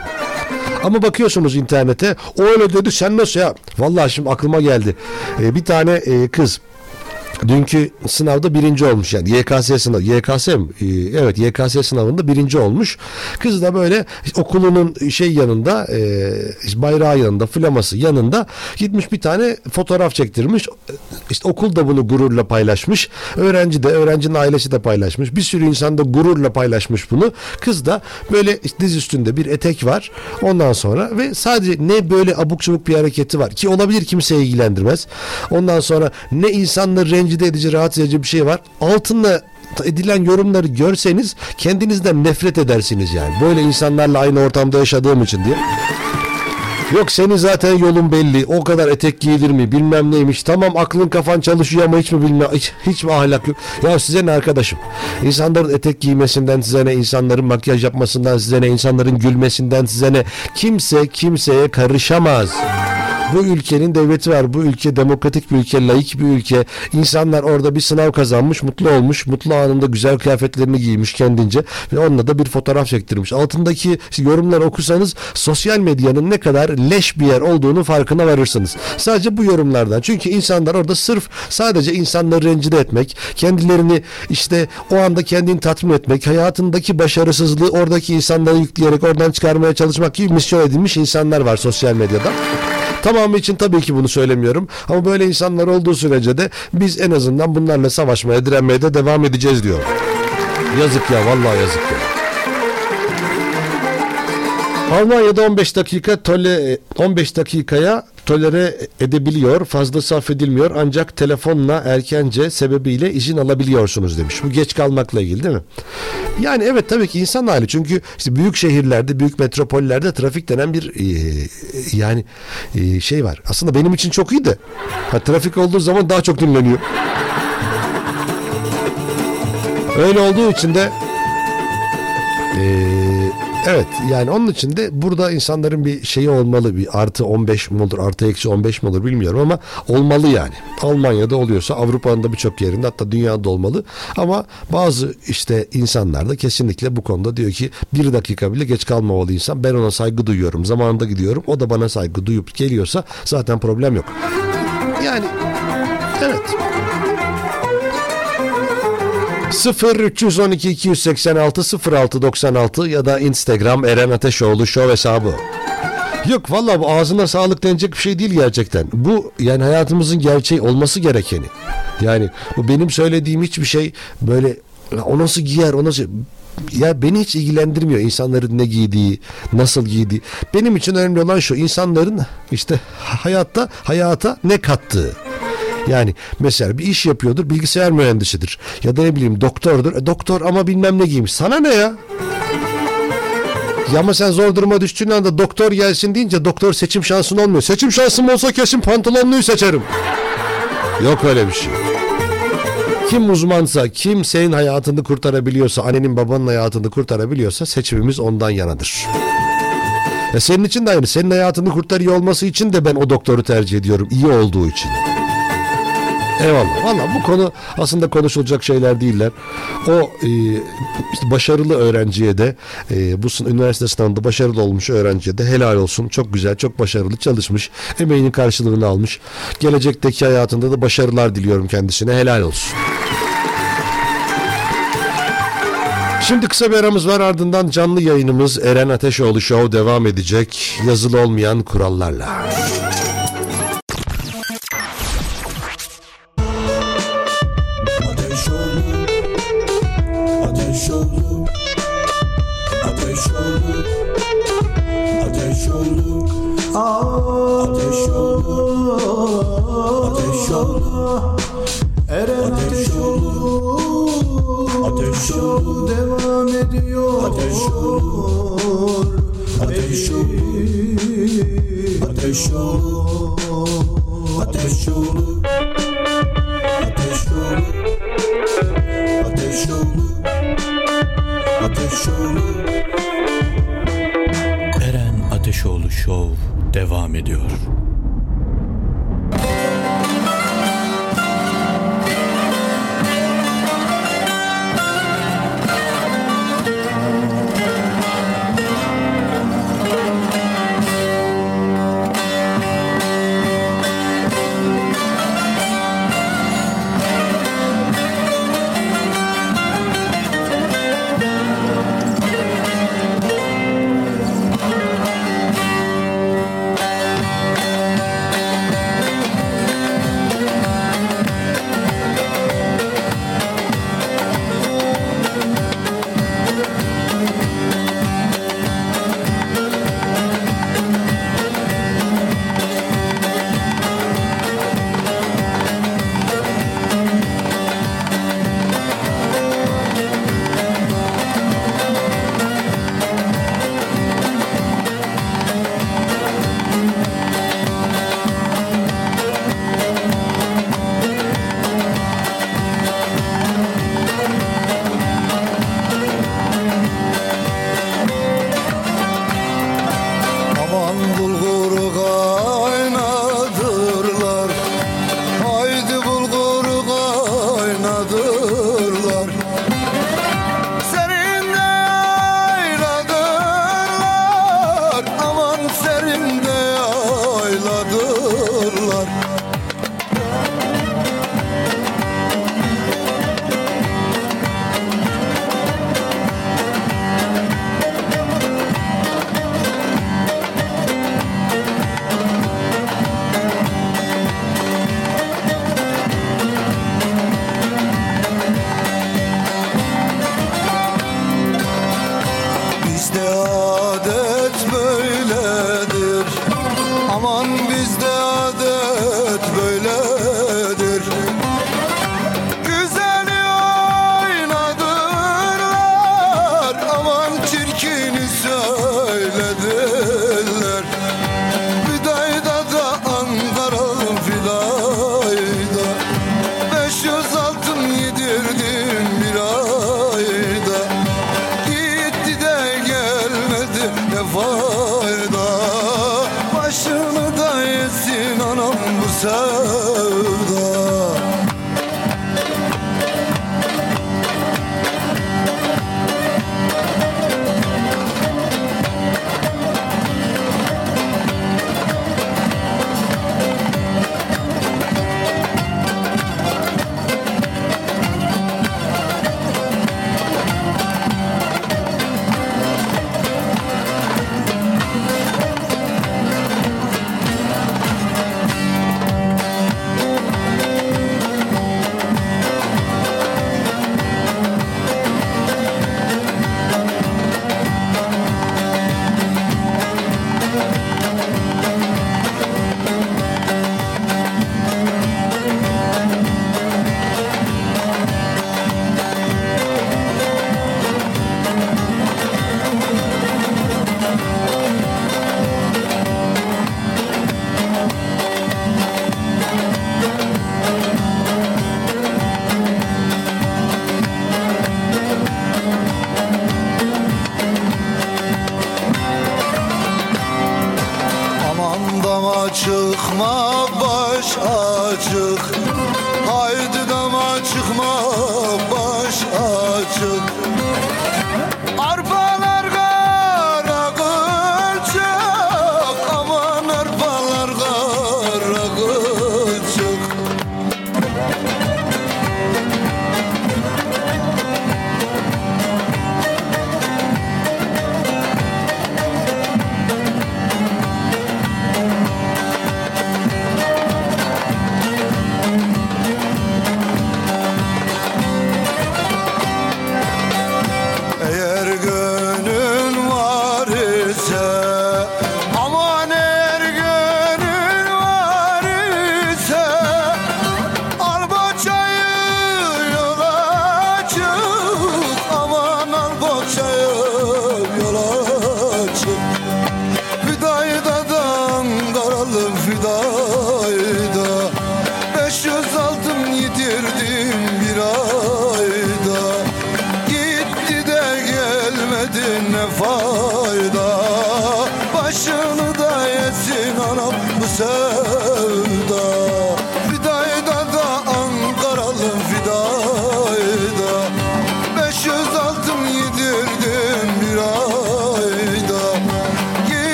Ama bakıyorsunuz internete, o öyle dedi sen nasıl ya? Vallahi şimdi aklıma geldi. Ee, bir tane e, kız Dünkü sınavda birinci olmuş yani YKS sınavı. YKS mi? Ee, evet YKS sınavında birinci olmuş. Kız da böyle okulunun şey yanında e, bayrağı yanında flaması yanında gitmiş bir tane fotoğraf çektirmiş. İşte okul da bunu gururla paylaşmış. Öğrenci de öğrencinin ailesi de paylaşmış. Bir sürü insan da gururla paylaşmış bunu. Kız da böyle diz üstünde bir etek var. Ondan sonra ve sadece ne böyle abuk sabuk bir hareketi var ki olabilir kimseye ilgilendirmez. Ondan sonra ne insanları rencide edici, rahatsız edici bir şey var. Altında edilen yorumları görseniz kendinizden nefret edersiniz yani. Böyle insanlarla aynı ortamda yaşadığım için diye. Yok senin zaten yolun belli. O kadar etek giyilir mi? Bilmem neymiş. Tamam aklın kafan çalışıyor ama hiç mi bilmem hiç, hiç mi ahlak yok? Ya size ne arkadaşım? İnsanların etek giymesinden size ne? insanların makyaj yapmasından size ne? insanların gülmesinden size ne? Kimse kimseye karışamaz. Bu ülkenin devleti var. Bu ülke demokratik bir ülke, layık bir ülke. İnsanlar orada bir sınav kazanmış, mutlu olmuş. Mutlu anında güzel kıyafetlerini giymiş kendince ve onunla da bir fotoğraf çektirmiş. Altındaki yorumları okusanız sosyal medyanın ne kadar leş bir yer olduğunu farkına varırsınız. Sadece bu yorumlardan. Çünkü insanlar orada sırf sadece insanları rencide etmek, kendilerini işte o anda kendini tatmin etmek, hayatındaki başarısızlığı oradaki insanlara yükleyerek oradan çıkarmaya çalışmak gibi misyon edilmiş insanlar var sosyal medyada. Tamamı için tabii ki bunu söylemiyorum. Ama böyle insanlar olduğu sürece de biz en azından bunlarla savaşmaya, direnmeye de devam edeceğiz diyor. Yazık ya vallahi yazık ya. Almanya'da 15 dakika tole 15 dakikaya tolere edebiliyor, fazlası affedilmiyor ancak telefonla erkence sebebiyle izin alabiliyorsunuz demiş. Bu geç kalmakla ilgili değil mi? Yani evet tabii ki insan hali çünkü işte büyük şehirlerde, büyük metropollerde trafik denen bir e, yani e, şey var. Aslında benim için çok iyi de ha, trafik olduğu zaman daha çok dinleniyor. Öyle olduğu için de eee, evet yani onun için de burada insanların bir şeyi olmalı bir artı 15 mi olur artı eksi 15 mi olur bilmiyorum ama olmalı yani. Almanya'da oluyorsa Avrupa'nın da birçok yerinde hatta dünyada olmalı ama bazı işte insanlar da kesinlikle bu konuda diyor ki bir dakika bile geç kalmamalı insan ben ona saygı duyuyorum zamanında gidiyorum o da bana saygı duyup geliyorsa zaten problem yok. Yani evet. 0 312 286 06 96 ya da Instagram Eren Ateşoğlu Show hesabı. Yok valla bu ağzına sağlık denecek bir şey değil gerçekten. Bu yani hayatımızın gerçeği olması gerekeni. Yani bu benim söylediğim hiçbir şey böyle "Ya o nasıl giyer o nasıl ya beni hiç ilgilendirmiyor insanların ne giydiği, nasıl giydiği. Benim için önemli olan şu insanların işte hayatta hayata ne kattığı. Yani mesela bir iş yapıyordur bilgisayar mühendisidir ya da ne bileyim doktordur. E, doktor ama bilmem ne giymiş. Sana ne ya? Ya ama sen zor duruma düştüğün anda doktor gelsin deyince doktor seçim şansın olmuyor. Seçim şansım olsa kesin pantolonluyu seçerim. Yok öyle bir şey. Kim uzmansa, kim senin hayatını kurtarabiliyorsa, annenin babanın hayatını kurtarabiliyorsa seçimimiz ondan yanadır. Ya senin için de aynı. Senin hayatını kurtarıyor olması için de ben o doktoru tercih ediyorum. iyi olduğu için. Eyvallah. Valla bu konu aslında konuşulacak şeyler değiller. O e, işte başarılı öğrenciye de e, bu üniversite sınavında başarılı olmuş öğrenciye de helal olsun. Çok güzel, çok başarılı çalışmış. Emeğinin karşılığını almış. Gelecekteki hayatında da başarılar diliyorum kendisine. Helal olsun. Şimdi kısa bir aramız var ardından canlı yayınımız Eren Ateşoğlu Show devam edecek. Yazılı olmayan kurallarla. Eren ateş oldu Ateş oldu Devam ediyor. Ateş olur. Ateş olur. Ateş olur. Ateş olur. Ateş olur. Ateş olur. Ateş olur. Eren Ateşoğlu Show devam ediyor.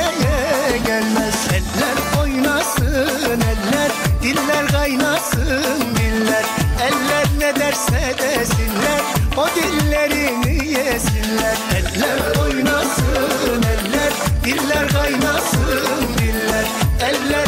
Küsmeye gelmez. Eller oynasın eller Diller kaynasın diller. Eller ne derse desinler O dillerini yesinler. Eller oynasın eller Diller kaynasın diller. Eller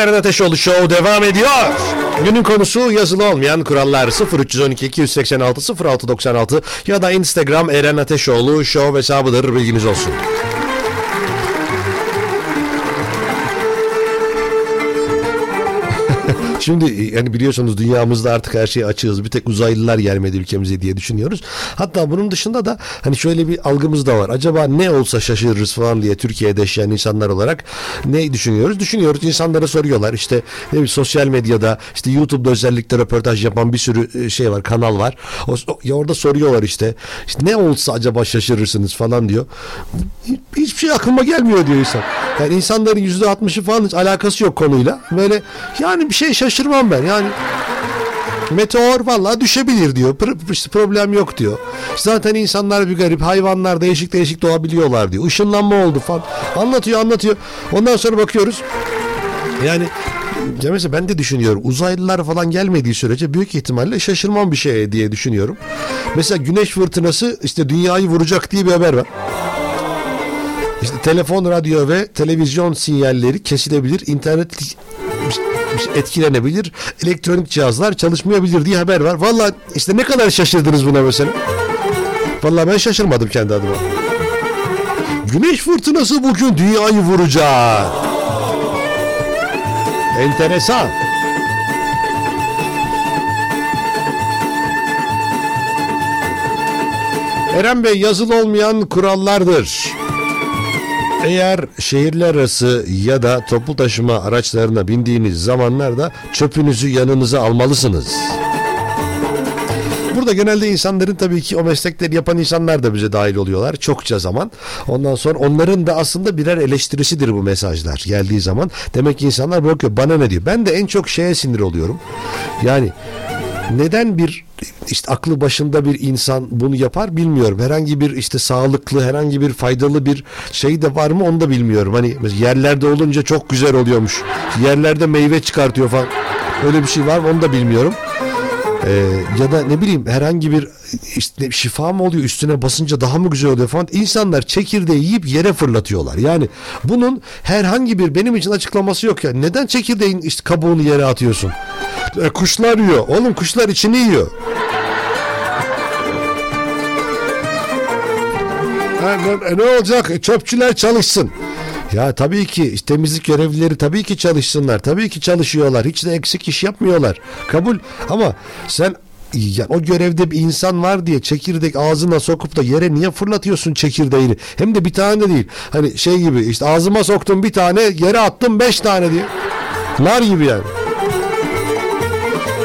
Yayınların Ateşoğlu Show devam ediyor. Günün konusu yazılı olmayan kurallar 0312 286 0696 ya da Instagram Eren Ateşoğlu Show hesabıdır bilginiz olsun. Şimdi yani biliyorsunuz dünyamızda artık her şeye açığız. Bir tek uzaylılar gelmedi ülkemize diye düşünüyoruz. Hatta bunun dışında da hani şöyle bir algımız da var. Acaba ne olsa şaşırırız falan diye Türkiye'de yaşayan insanlar olarak ne düşünüyoruz? Düşünüyoruz. İnsanlara soruyorlar. İşte ne bileyim, sosyal medyada işte YouTube'da özellikle röportaj yapan bir sürü e, şey var, kanal var. O, ya orada soruyorlar işte. işte ne olsa acaba şaşırırsınız falan diyor. Hiçbir şey aklıma gelmiyor diyor insan. Yani insanların yüzde altmışı falan hiç alakası yok konuyla. Böyle yani bir şey şaşırmam ben. Yani meteor vallahi düşebilir diyor. Problem yok diyor. Zaten insanlar bir garip. Hayvanlar değişik değişik doğabiliyorlar diyor. Işınlanma oldu falan. Anlatıyor anlatıyor. Ondan sonra bakıyoruz. Yani ya mesela ben de düşünüyorum uzaylılar falan gelmediği sürece büyük ihtimalle şaşırmam bir şey diye düşünüyorum. Mesela güneş fırtınası işte dünyayı vuracak diye bir haber var. İşte telefon, radyo ve televizyon sinyalleri kesilebilir, internet etkilenebilir, elektronik cihazlar çalışmayabilir diye haber var. Vallahi işte ne kadar şaşırdınız buna mesela. Vallahi ben şaşırmadım kendi adıma. Güneş fırtınası bugün dünyayı vuracak. Enteresan. Eren Bey yazılı olmayan kurallardır. Eğer şehirler arası ya da toplu taşıma araçlarına bindiğiniz zamanlarda çöpünüzü yanınıza almalısınız. Burada genelde insanların tabii ki o meslekleri yapan insanlar da bize dahil oluyorlar çokça zaman. Ondan sonra onların da aslında birer eleştirisidir bu mesajlar geldiği zaman. Demek ki insanlar bakıyor bana ne diyor. Ben de en çok şeye sinir oluyorum. Yani neden bir işte aklı başında bir insan bunu yapar bilmiyorum. Herhangi bir işte sağlıklı, herhangi bir faydalı bir şey de var mı onu da bilmiyorum. Hani yerlerde olunca çok güzel oluyormuş. Yerlerde meyve çıkartıyor falan. Öyle bir şey var mı onu da bilmiyorum. Ee, ya da ne bileyim herhangi bir işte şifa mı oluyor üstüne basınca daha mı güzel oluyor falan. İnsanlar çekirdeği yiyip yere fırlatıyorlar. Yani bunun herhangi bir benim için açıklaması yok ya. Neden çekirdeğin işte kabuğunu yere atıyorsun? E, kuşlar yiyor. Oğlum kuşlar içini yiyor. Ne, ne olacak? E, Çöpçüler çalışsın. Ya tabii ki temizlik görevlileri tabii ki çalışsınlar. Tabii ki çalışıyorlar. Hiç de eksik iş yapmıyorlar. Kabul. Ama sen ya o görevde bir insan var diye çekirdek ağzına sokup da yere niye fırlatıyorsun çekirdeğini? Hem de bir tane de değil. Hani şey gibi işte ağzıma soktum bir tane yere attım beş tane diye. Nar gibi yani.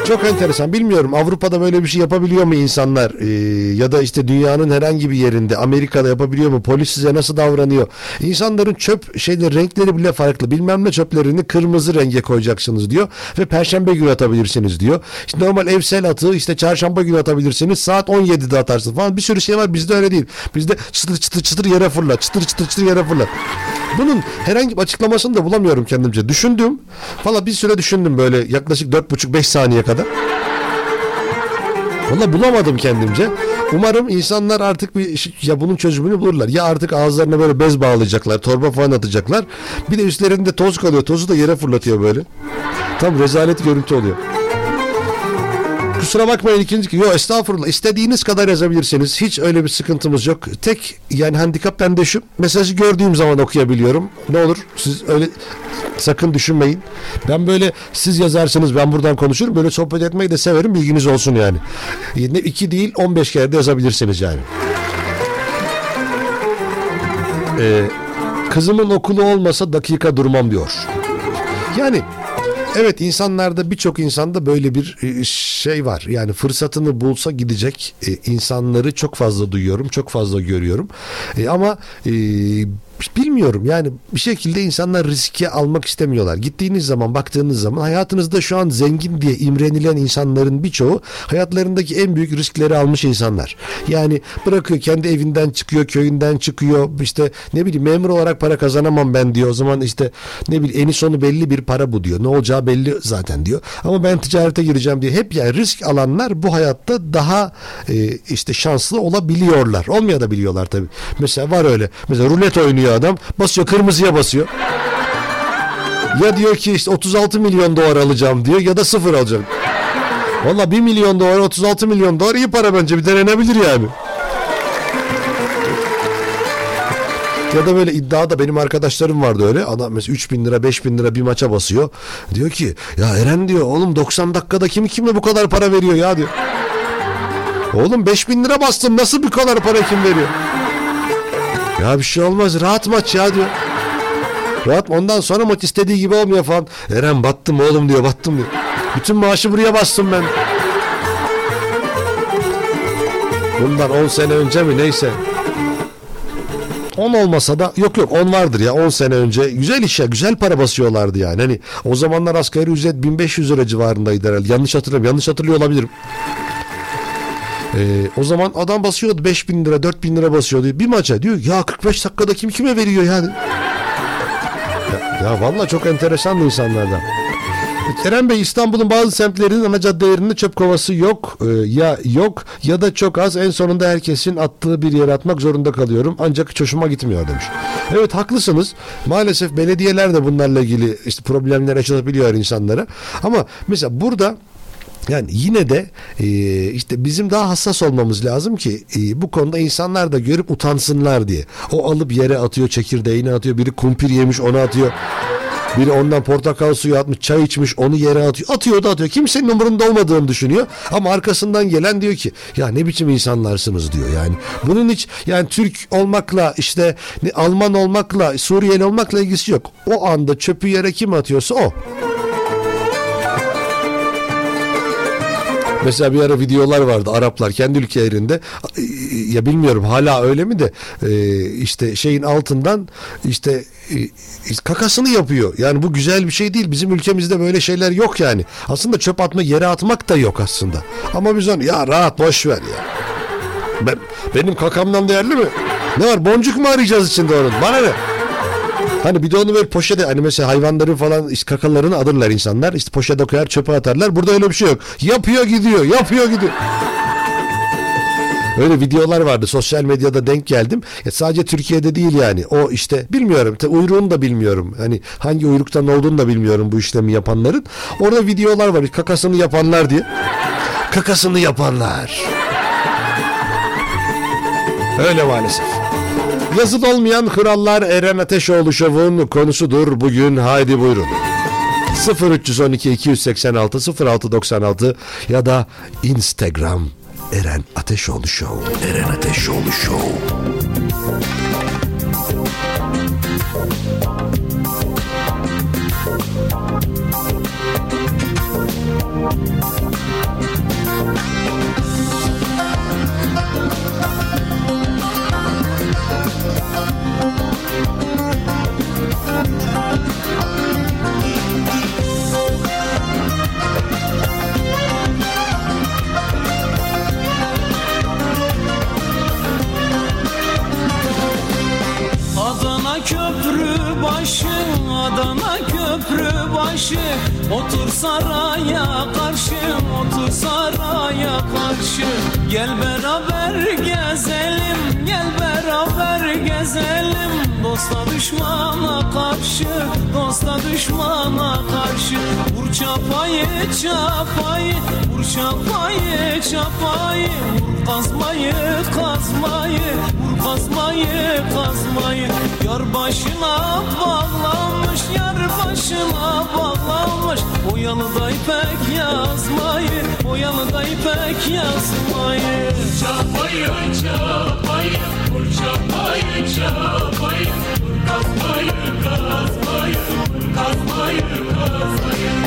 Çok enteresan. Bilmiyorum Avrupa'da böyle bir şey yapabiliyor mu insanlar? Ee, ya da işte dünyanın herhangi bir yerinde Amerika'da yapabiliyor mu? Polis size nasıl davranıyor? İnsanların çöp şeyleri renkleri bile farklı. Bilmem ne çöplerini kırmızı renge koyacaksınız diyor. Ve perşembe günü atabilirsiniz diyor. İşte normal evsel atığı işte çarşamba günü atabilirsiniz. Saat 17'de atarsın falan. Bir sürü şey var. Bizde öyle değil. Bizde çıtır çıtır çıtır yere fırlat. Çıtır çıtır çıtır yere fırlat. Bunun herhangi bir açıklamasını da bulamıyorum kendimce. Düşündüm. Valla bir süre düşündüm böyle yaklaşık 4,5-5 saniye kadar. Valla bulamadım kendimce. Umarım insanlar artık bir ya bunun çözümünü bulurlar. Ya artık ağızlarına böyle bez bağlayacaklar, torba falan atacaklar. Bir de üstlerinde toz kalıyor. Tozu da yere fırlatıyor böyle. Tam rezalet görüntü oluyor. Kusura bakmayın ikinci yok estağfurullah. İstediğiniz kadar yazabilirsiniz. Hiç öyle bir sıkıntımız yok. Tek yani handikap bende şu. Mesajı gördüğüm zaman okuyabiliyorum. Ne olur siz öyle sakın düşünmeyin. Ben böyle siz yazarsınız ben buradan konuşurum. Böyle sohbet etmeyi de severim. Bilginiz olsun yani. Ne iki değil 15 kere de yazabilirsiniz yani. Ee, kızımın okulu olmasa dakika durmam diyor. Yani Evet insanlarda birçok insanda böyle bir e, şey var. Yani fırsatını bulsa gidecek e, insanları çok fazla duyuyorum, çok fazla görüyorum. E, ama bilmiyorum yani bir şekilde insanlar riske almak istemiyorlar. Gittiğiniz zaman baktığınız zaman hayatınızda şu an zengin diye imrenilen insanların birçoğu hayatlarındaki en büyük riskleri almış insanlar. Yani bırakıyor kendi evinden çıkıyor, köyünden çıkıyor. işte ne bileyim memur olarak para kazanamam ben diyor. O zaman işte ne bileyim eni sonu belli bir para bu diyor. Ne olacağı belli zaten diyor. Ama ben ticarete gireceğim diye hep yani risk alanlar bu hayatta daha e, işte şanslı olabiliyorlar. Olmaya da biliyorlar tabii. Mesela var öyle. Mesela rulet oynuyor adam. Basıyor kırmızıya basıyor. Ya diyor ki işte 36 milyon dolar alacağım diyor ya da sıfır alacağım. Valla 1 milyon dolar 36 milyon dolar iyi para bence bir denenebilir yani. Ya da böyle iddiada benim arkadaşlarım vardı öyle. Adam mesela 3 bin lira 5 bin lira bir maça basıyor. Diyor ki ya Eren diyor oğlum 90 dakikada kim kime bu kadar para veriyor ya diyor. Oğlum 5 bin lira bastım nasıl bu kadar para kim veriyor? Ya bir şey olmaz rahat maç ya diyor. Rahat ondan sonra maç istediği gibi olmuyor falan. Eren battım oğlum diyor battım diyor. Bütün maaşı buraya bastım ben. Bundan 10 sene önce mi neyse. 10 olmasa da yok yok 10 vardır ya 10 sene önce güzel iş ya güzel para basıyorlardı yani. Hani o zamanlar asgari ücret 1500 lira civarındaydı herhalde. Yanlış hatırlamıyorum. Yanlış hatırlıyor olabilirim. Ee, o zaman adam basıyordu 5000 lira 4000 lira basıyordu. Bir maça diyor ya 45 dakikada kim kime veriyor yani. Ya, ya vallahi çok enteresan insanlardan. Kerem Bey İstanbul'un bazı semtlerinin ana caddelerinde çöp kovası yok Ee, ya yok ya da çok az en sonunda herkesin attığı bir yere atmak zorunda kalıyorum ancak hiç hoşuma gitmiyor demiş. Evet haklısınız maalesef belediyeler de bunlarla ilgili işte problemler yaşatabiliyor insanlara ama mesela burada Yani yine de e, işte bizim daha hassas olmamız lazım ki e, bu konuda insanlar da görüp utansınlar diye. O alıp yere atıyor, çekirdeğini atıyor, biri kumpir yemiş onu atıyor. Biri ondan portakal suyu atmış, çay içmiş, onu yere atıyor. Atıyor da atıyor. Kimsenin umurunda olmadığını düşünüyor. Ama arkasından gelen diyor ki ya ne biçim insanlarsınız diyor yani. Bunun hiç yani Türk olmakla işte Alman olmakla Suriyeli olmakla ilgisi yok. O anda çöpü yere kim atıyorsa o. Mesela bir ara videolar vardı Araplar kendi ülkelerinde ya bilmiyorum hala öyle mi de e, işte şeyin altından işte e, kakasını yapıyor. Yani bu güzel bir şey değil. Bizim ülkemizde böyle şeyler yok yani. Aslında çöp atma yere atmak da yok aslında. Ama biz onu ya rahat boş ver ya. Ben, benim kakamdan değerli mi? Ne var boncuk mu arayacağız içinde onun? Bana ne? Hani bir de onu böyle poşete hani mesela hayvanların falan işte kakalarını alırlar insanlar. İşte poşete koyar çöpe atarlar. Burada öyle bir şey yok. Yapıyor gidiyor yapıyor gidiyor. Öyle videolar vardı sosyal medyada denk geldim. Ya sadece Türkiye'de değil yani. O işte bilmiyorum. Uyruğunu da bilmiyorum. Hani hangi uyruktan olduğunu da bilmiyorum bu işlemi yapanların. Orada videolar var. Kakasını yapanlar diye. Kakasını yapanlar. Öyle maalesef. Yazılı olmayan krallar Eren Ateşoğlu Şov'un konusudur bugün. Haydi buyurun. 0312 286 0696 ya da Instagram Eren Ateşoğlu Show. Eren Ateşoğlu Show. Başı Otur saraya karşı, otur saraya karşı. Gel beraber gezelim, gel beraber gezelim Dosta düşmana karşı, dosta düşmana karşı. Vur çapayı çapayı, vur çapayı çapayı. Vur kazmayı kazmayı, vur kazmayı kazmayı. Yar başına bağlanmış, yar başına bağlanmış. O yalıda ipek yazmayı, o yalıda ipek yazmayı. Çapayı çapayı Vur çapayı çapayı Vur kazmayı kazmayı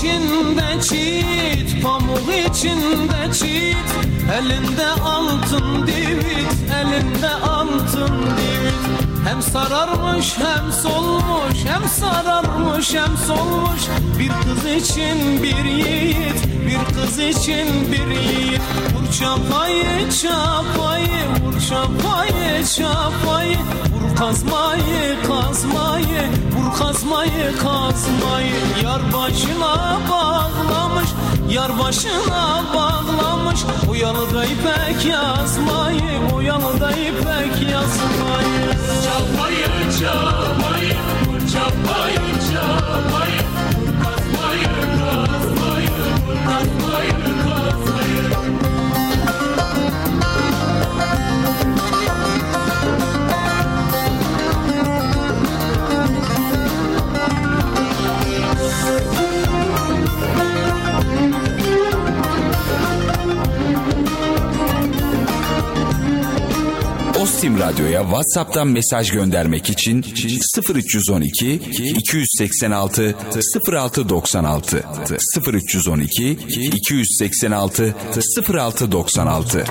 içinde çit, pamuk içinde çit. Elinde altın divit, elinde altın divit. Hem sararmış hem solmuş, hem sararmış hem solmuş. Bir kız için bir yiğit, bir kız için bir yiğit. Vur çapayı çapayı, vur çapayı çapayı Vur kazmayı kazmayı, vur kazmayı kazmayı. Yar başına bağlamış, yar başına bağlamış. O yalıda ipek yazmayı, o yalıda ipek yazmayı. Çapayı çapayı Vur çapayı çapayı. Vur kazmayı kazmayı Vur kazmayı Radyo'ya WhatsApp'tan mesaj göndermek için 0312 286 0696 0312 286 0696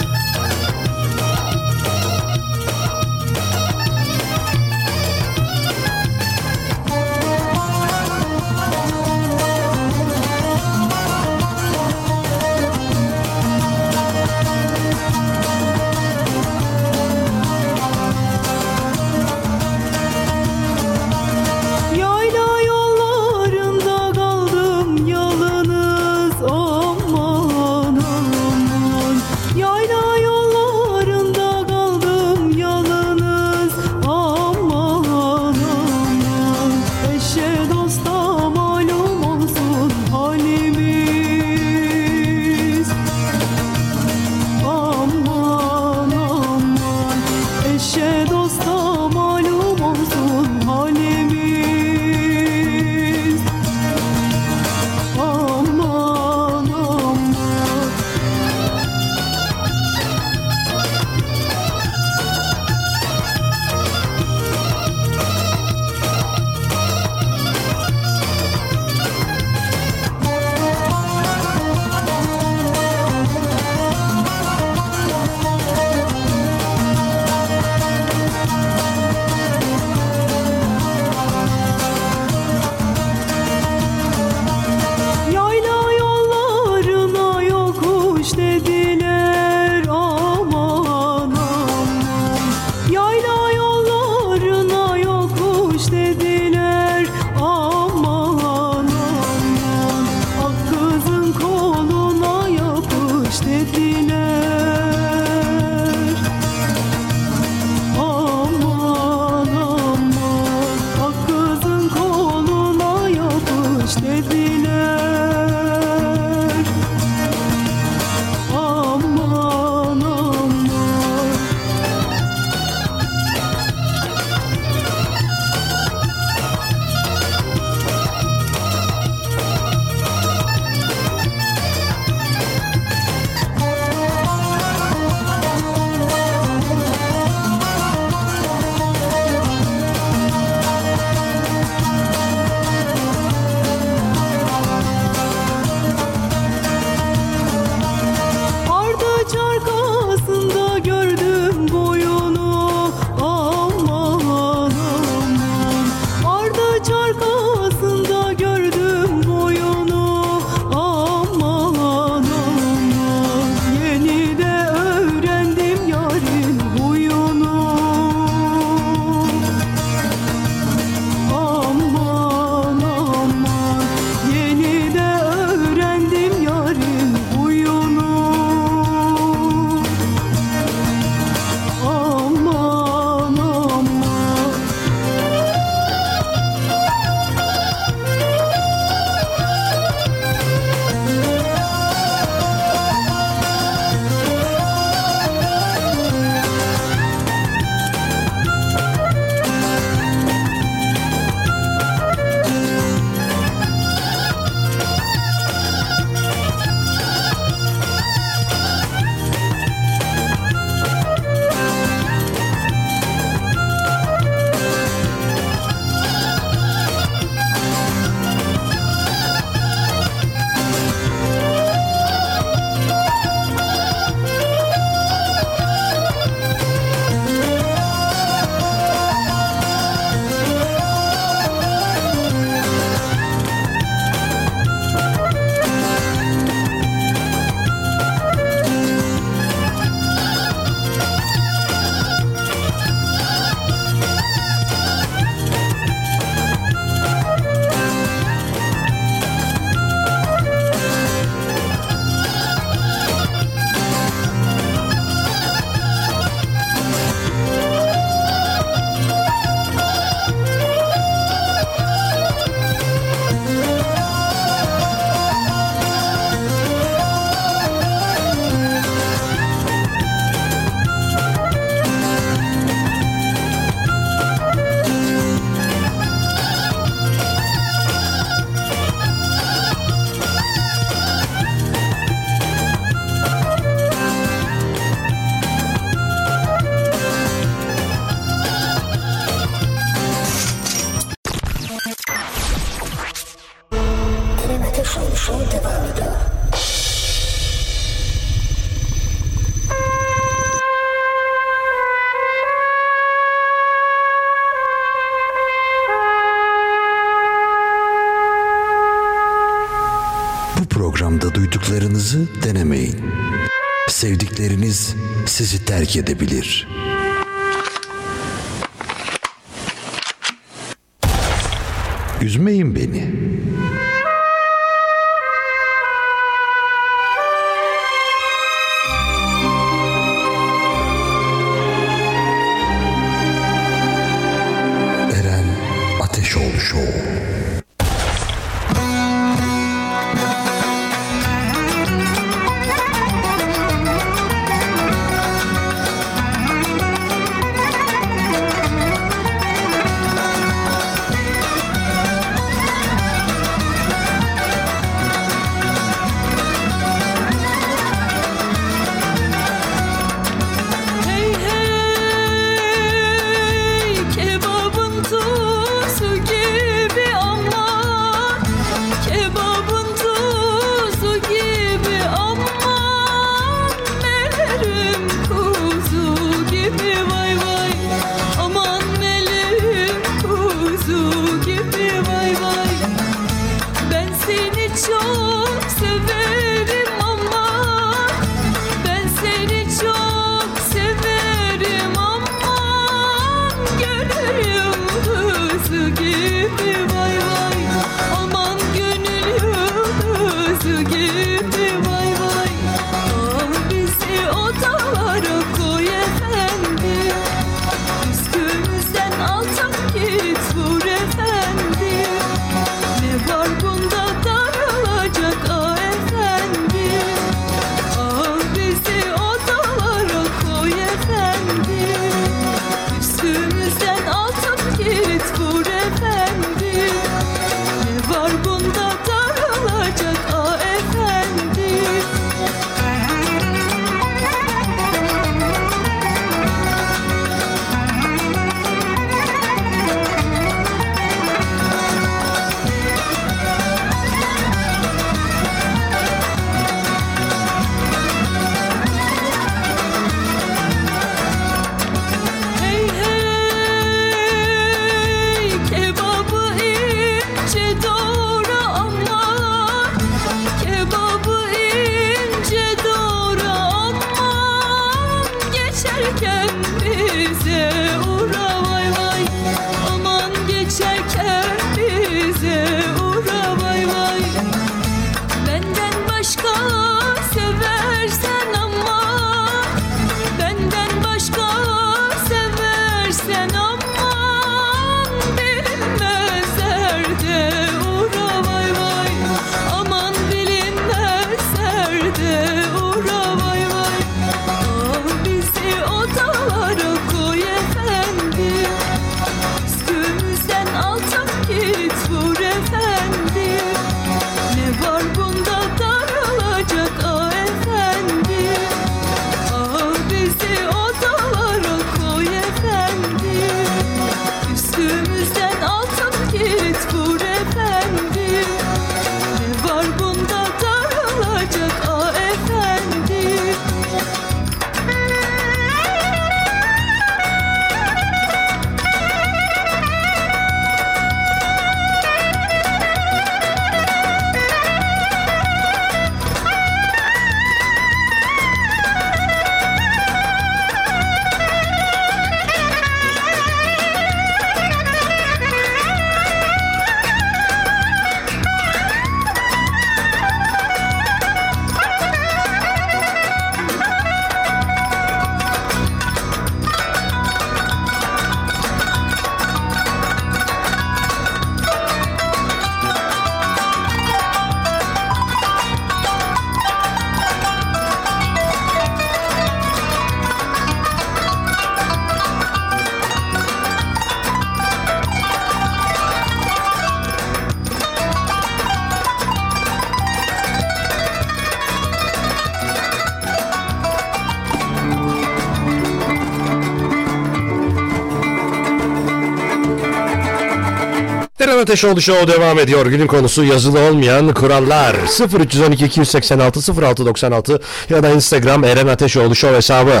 Kerem Ateşoğlu Show devam ediyor. Günün konusu yazılı olmayan kurallar. 0312 286 0696 ya da Instagram Eren Ateşoğlu Show hesabı.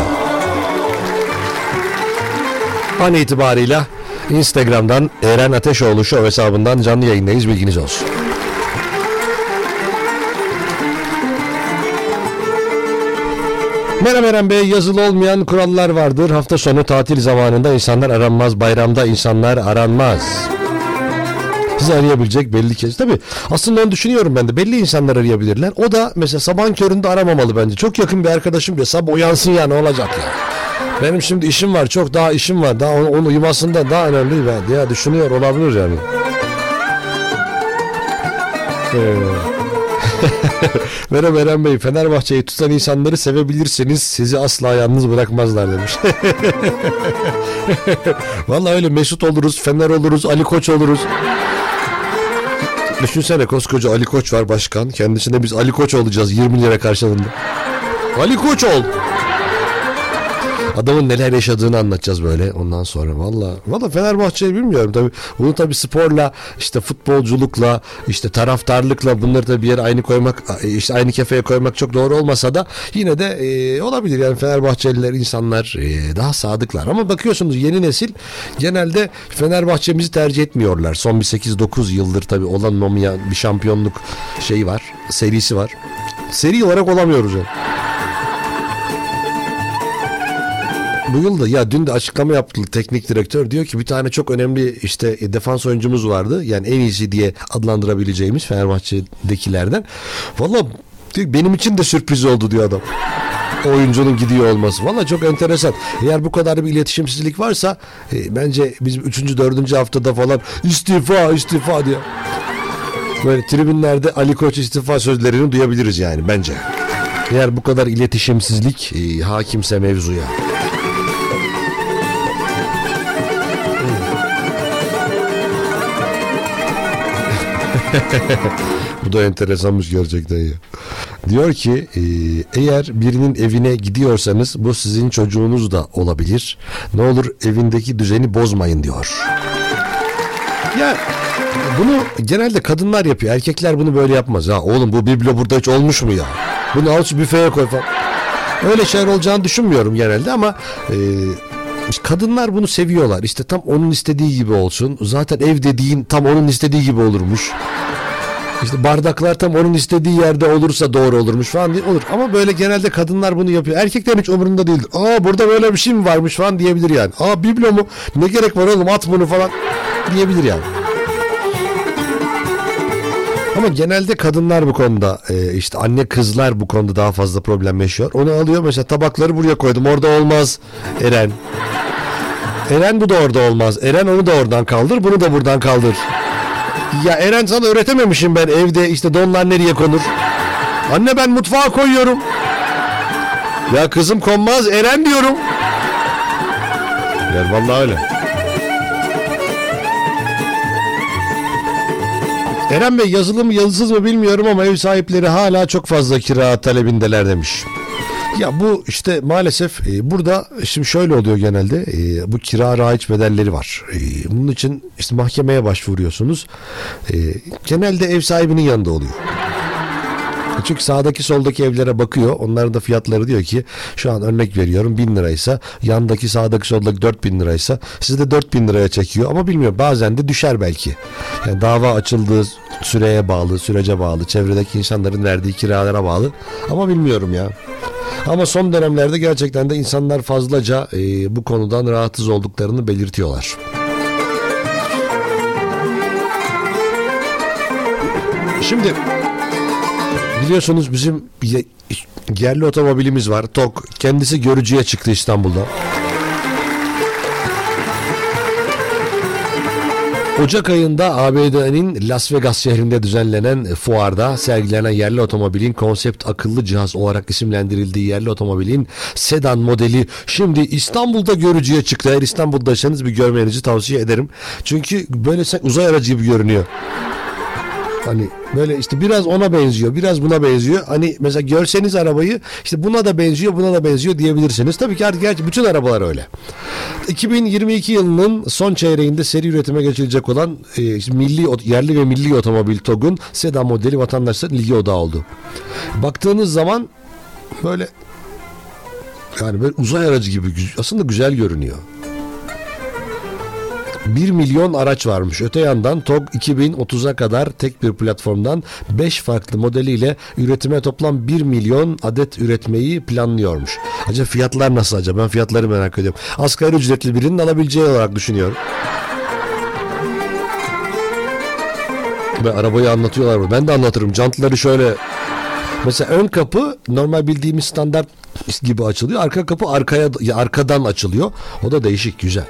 An itibarıyla Instagram'dan Eren Ateşoğlu Show hesabından canlı yayındayız bilginiz olsun. Merhaba Eren Bey, yazılı olmayan kurallar vardır. Hafta sonu tatil zamanında insanlar aranmaz, bayramda insanlar aranmaz. Sizi arayabilecek belli kez. Tabii aslında onu düşünüyorum ben de. Belli insanlar arayabilirler. O da mesela sabahın köründe aramamalı bence. Çok yakın bir arkadaşım diyor. Sabah uyansın ya ne olacak ya. Benim şimdi işim var. Çok daha işim var. Daha onun, onun uyumasında daha önemli ben diye düşünüyor olabilir yani. (laughs) Merhaba Eren Bey. Fenerbahçe'yi tutan insanları sevebilirseniz sizi asla yalnız bırakmazlar demiş. (laughs) Vallahi öyle Mesut oluruz, Fener oluruz, Ali Koç oluruz. Düşünsene koskoca Ali Koç var başkan. Kendisine biz Ali Koç olacağız 20 lira karşılığında. Ali Koç ol. Adamın neler yaşadığını anlatacağız böyle ondan sonra. Valla valla Fenerbahçe'yi bilmiyorum tabi. Bunu tabi sporla işte futbolculukla işte taraftarlıkla bunları da bir yere aynı koymak işte aynı kefeye koymak çok doğru olmasa da yine de e, olabilir yani Fenerbahçeliler insanlar e, daha sadıklar ama bakıyorsunuz yeni nesil genelde Fenerbahçe'mizi tercih etmiyorlar. Son bir 8-9 yıldır tabi olan nomya bir şampiyonluk şeyi var serisi var. Seri olarak olamıyoruz yani. Bu yıl da ya dün de açıklama yaptı teknik direktör diyor ki bir tane çok önemli işte e, defans oyuncumuz vardı. Yani en iyisi diye adlandırabileceğimiz Fenerbahçe'dekilerden. Valla benim için de sürpriz oldu diyor adam. (laughs) Oyuncunun gidiyor olması. Valla çok enteresan. Eğer bu kadar bir iletişimsizlik varsa e, bence bizim 3. 4. haftada falan istifa istifa diye. Böyle tribünlerde Ali Koç istifa sözlerini duyabiliriz yani bence. Eğer bu kadar iletişimsizlik e, hakimse mevzuya. (laughs) Bu da enteresanmış gerçekten ya. Diyor ki e, eğer birinin evine gidiyorsanız bu sizin çocuğunuz da olabilir. Ne olur evindeki düzeni bozmayın diyor. Ya bunu genelde kadınlar yapıyor. Erkekler bunu böyle yapmaz. Ya oğlum bu biblo burada hiç olmuş mu ya? Bunu al şu büfeye koy falan. Öyle şeyler olacağını düşünmüyorum genelde ama e, kadınlar bunu seviyorlar. İşte tam onun istediği gibi olsun. Zaten ev dediğin tam onun istediği gibi olurmuş. İşte bardaklar tam onun istediği yerde olursa doğru olurmuş falan diye olur. Ama böyle genelde kadınlar bunu yapıyor. Erkeklerin hiç umurunda değildir. Aa burada böyle bir şey mi varmış falan diyebilir yani. Aa biblo mu? Ne gerek var oğlum at bunu falan diyebilir yani. Ama genelde kadınlar bu konuda e, işte anne kızlar bu konuda daha fazla problem yaşıyor. Onu alıyor mesela tabakları buraya koydum orada olmaz Eren. Eren bu da orada olmaz. Eren onu da oradan kaldır bunu da buradan kaldır. Ya Eren sana öğretememişim ben evde işte donlar nereye konur. Anne ben mutfağa koyuyorum. Ya kızım konmaz Eren diyorum. Ya vallahi öyle. Eren Bey yazılı mı yazısız mı bilmiyorum ama ev sahipleri hala çok fazla kira talebindeler demiş. Ya bu işte maalesef e, burada şimdi şöyle oluyor genelde e, bu kira raiç bedelleri var. E, bunun için işte mahkemeye başvuruyorsunuz. E, genelde ev sahibinin yanında oluyor. Çünkü sağdaki soldaki evlere bakıyor. Onların da fiyatları diyor ki şu an örnek veriyorum 1000 liraysa yandaki sağdaki soldaki 4000 liraysa sizi de 4000 liraya çekiyor ama bilmiyorum bazen de düşer belki. Yani dava açıldığı süreye bağlı, sürece bağlı, çevredeki insanların verdiği kiralara bağlı ama bilmiyorum ya. Ama son dönemlerde gerçekten de insanlar fazlaca e, bu konudan rahatsız olduklarını belirtiyorlar. Şimdi biliyorsunuz bizim ye- yerli otomobilimiz var. TOK. Kendisi görücüye çıktı İstanbul'da. Ocak ayında ABD'nin Las Vegas şehrinde düzenlenen fuarda sergilenen yerli otomobilin konsept akıllı cihaz olarak isimlendirildiği yerli otomobilin sedan modeli şimdi İstanbul'da görücüye çıktı. Eğer İstanbul'daysanız bir görmenizi tavsiye ederim. Çünkü böyle uzay aracı gibi görünüyor. Hani böyle işte biraz ona benziyor, biraz buna benziyor. Hani mesela görseniz arabayı işte buna da benziyor, buna da benziyor diyebilirsiniz. Tabii ki artık gerçi bütün arabalar öyle. 2022 yılının son çeyreğinde seri üretime geçilecek olan e, milli yerli ve milli otomobil TOG'un sedan modeli vatandaşların ilgi odağı oldu. Baktığınız zaman böyle yani böyle uzay aracı gibi aslında güzel görünüyor. 1 milyon araç varmış. Öte yandan TOG 2030'a kadar tek bir platformdan 5 farklı modeliyle üretime toplam 1 milyon adet üretmeyi planlıyormuş. Acaba fiyatlar nasıl acaba? Ben fiyatları merak ediyorum. Asgari ücretli birinin alabileceği olarak düşünüyorum. Ve arabayı anlatıyorlar mı? Ben de anlatırım. Jantları şöyle Mesela ön kapı normal bildiğimiz standart gibi açılıyor. Arka kapı arkaya ya arkadan açılıyor. O da değişik, güzel.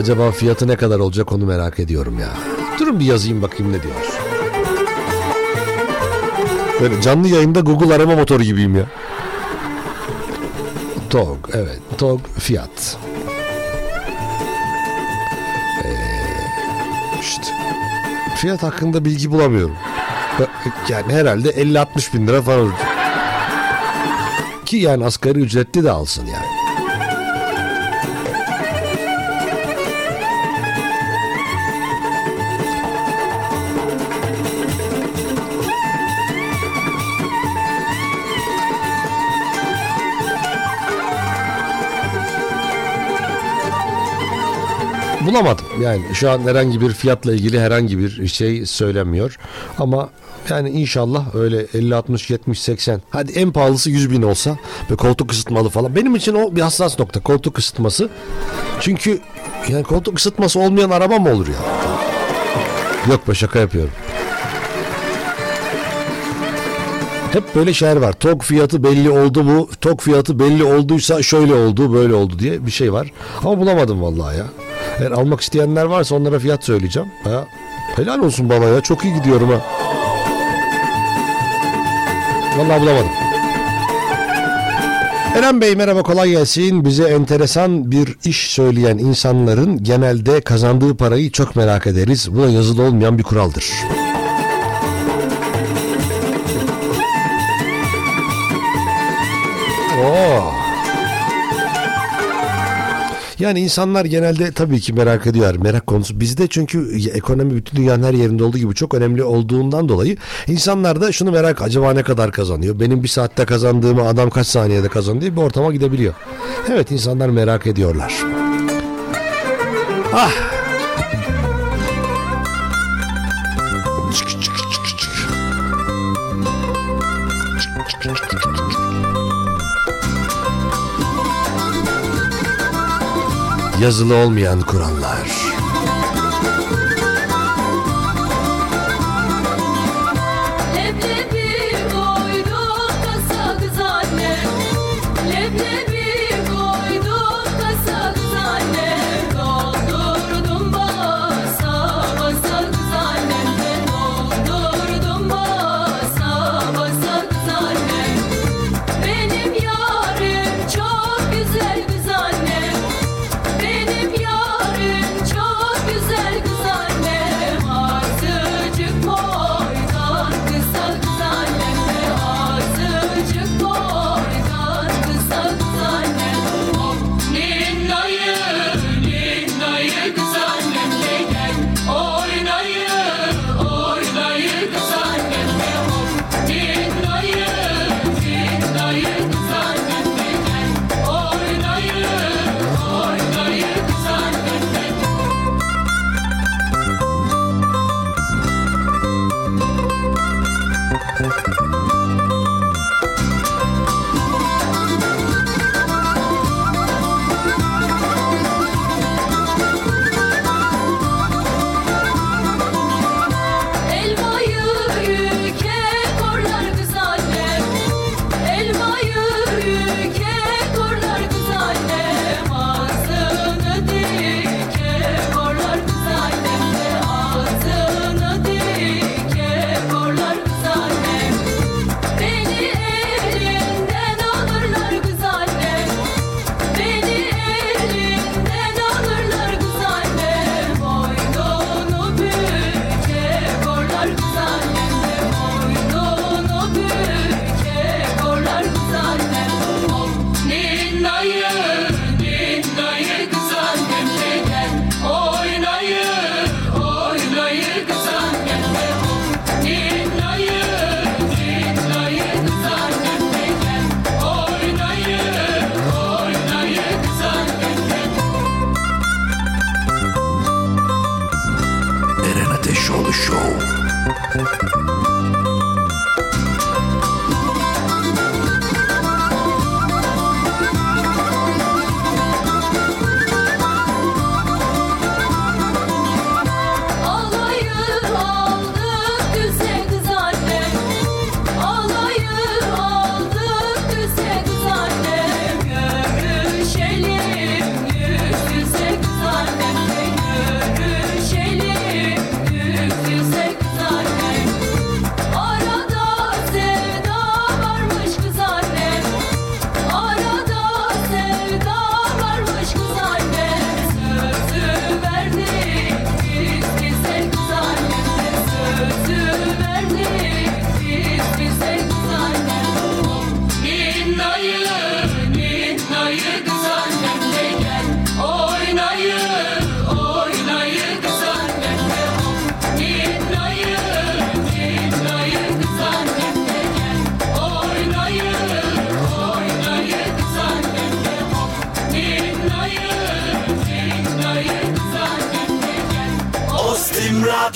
Acaba fiyatı ne kadar olacak onu merak ediyorum ya. Durun bir yazayım bakayım ne diyor. Böyle canlı yayında Google arama motoru gibiyim ya. TOG evet TOG fiyat. Ee, işte fiyat hakkında bilgi bulamıyorum. Yani herhalde 50-60 bin lira falan. Ki yani asgari ücretli de alsın yani. Bulamadım. Yani şu an herhangi bir fiyatla ilgili herhangi bir şey söylemiyor. Ama yani inşallah öyle 50, 60, 70, 80. Hadi en pahalısı 100 bin olsa ve koltuk ısıtmalı falan. Benim için o bir hassas nokta. Koltuk ısıtması. Çünkü yani koltuk ısıtması olmayan araba mı olur ya? Yok be şaka yapıyorum. Hep böyle şeyler var. TOG fiyatı belli oldu mu? TOG fiyatı belli olduysa şöyle oldu, böyle oldu diye bir şey var. Ama bulamadım vallahi ya. Eğer almak isteyenler varsa onlara fiyat söyleyeceğim. Ha, helal olsun bana ya. Çok iyi gidiyorum ha. Vallahi bulamadım. Eren Bey merhaba kolay gelsin. Bize enteresan bir iş söyleyen insanların genelde kazandığı parayı çok merak ederiz. Bu da yazılı olmayan bir kuraldır. Oo. Yani insanlar genelde tabii ki merak ediyor. Merak konusu bizde çünkü ekonomi bütün dünyanın her yerinde olduğu gibi çok önemli olduğundan dolayı insanlar da şunu merak acaba ne kadar kazanıyor? Benim bir saatte kazandığımı adam kaç saniyede kazanıyor diye bir ortama gidebiliyor. Evet insanlar merak ediyorlar. Ah Yazılı olmayan kurallar. deixou o show.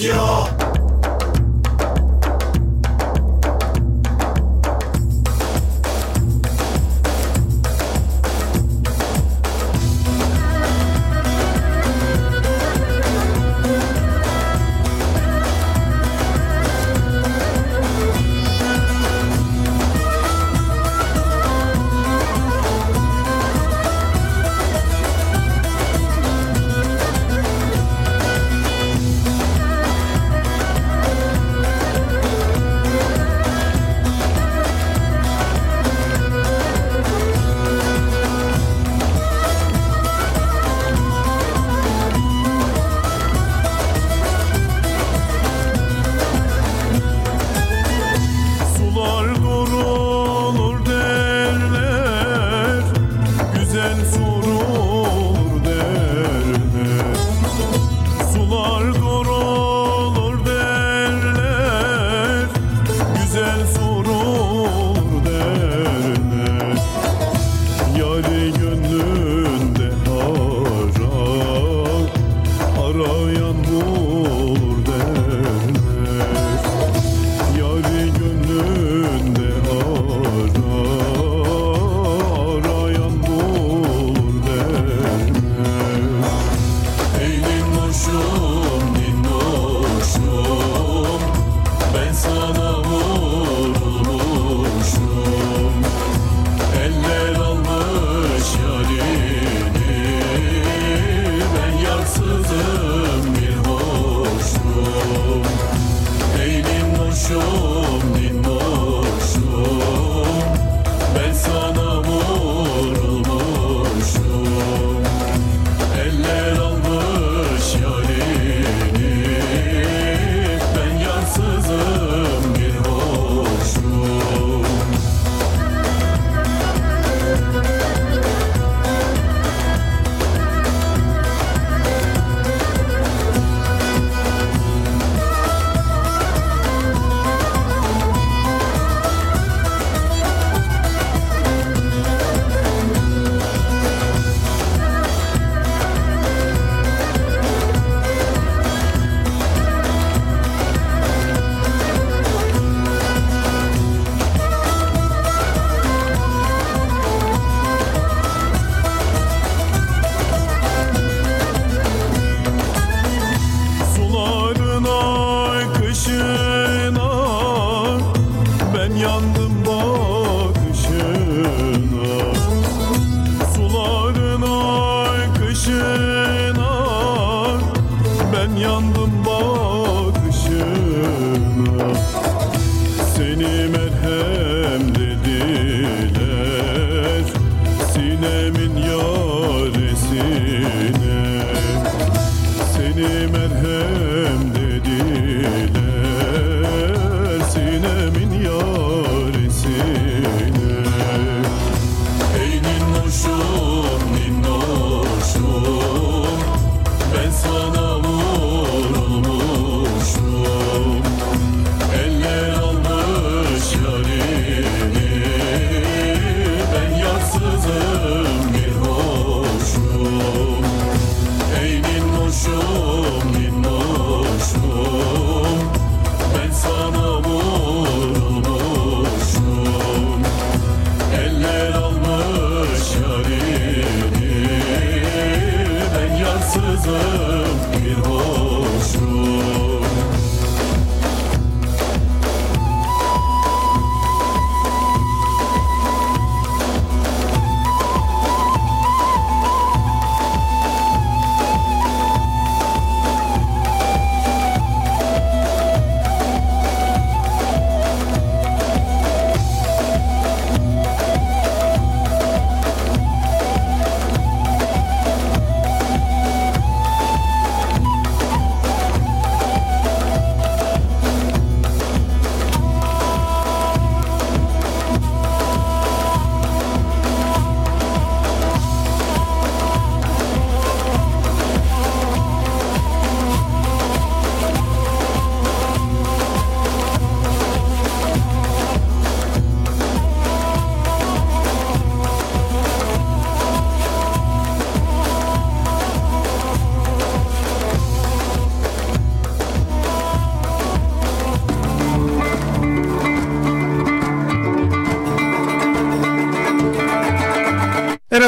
Radyo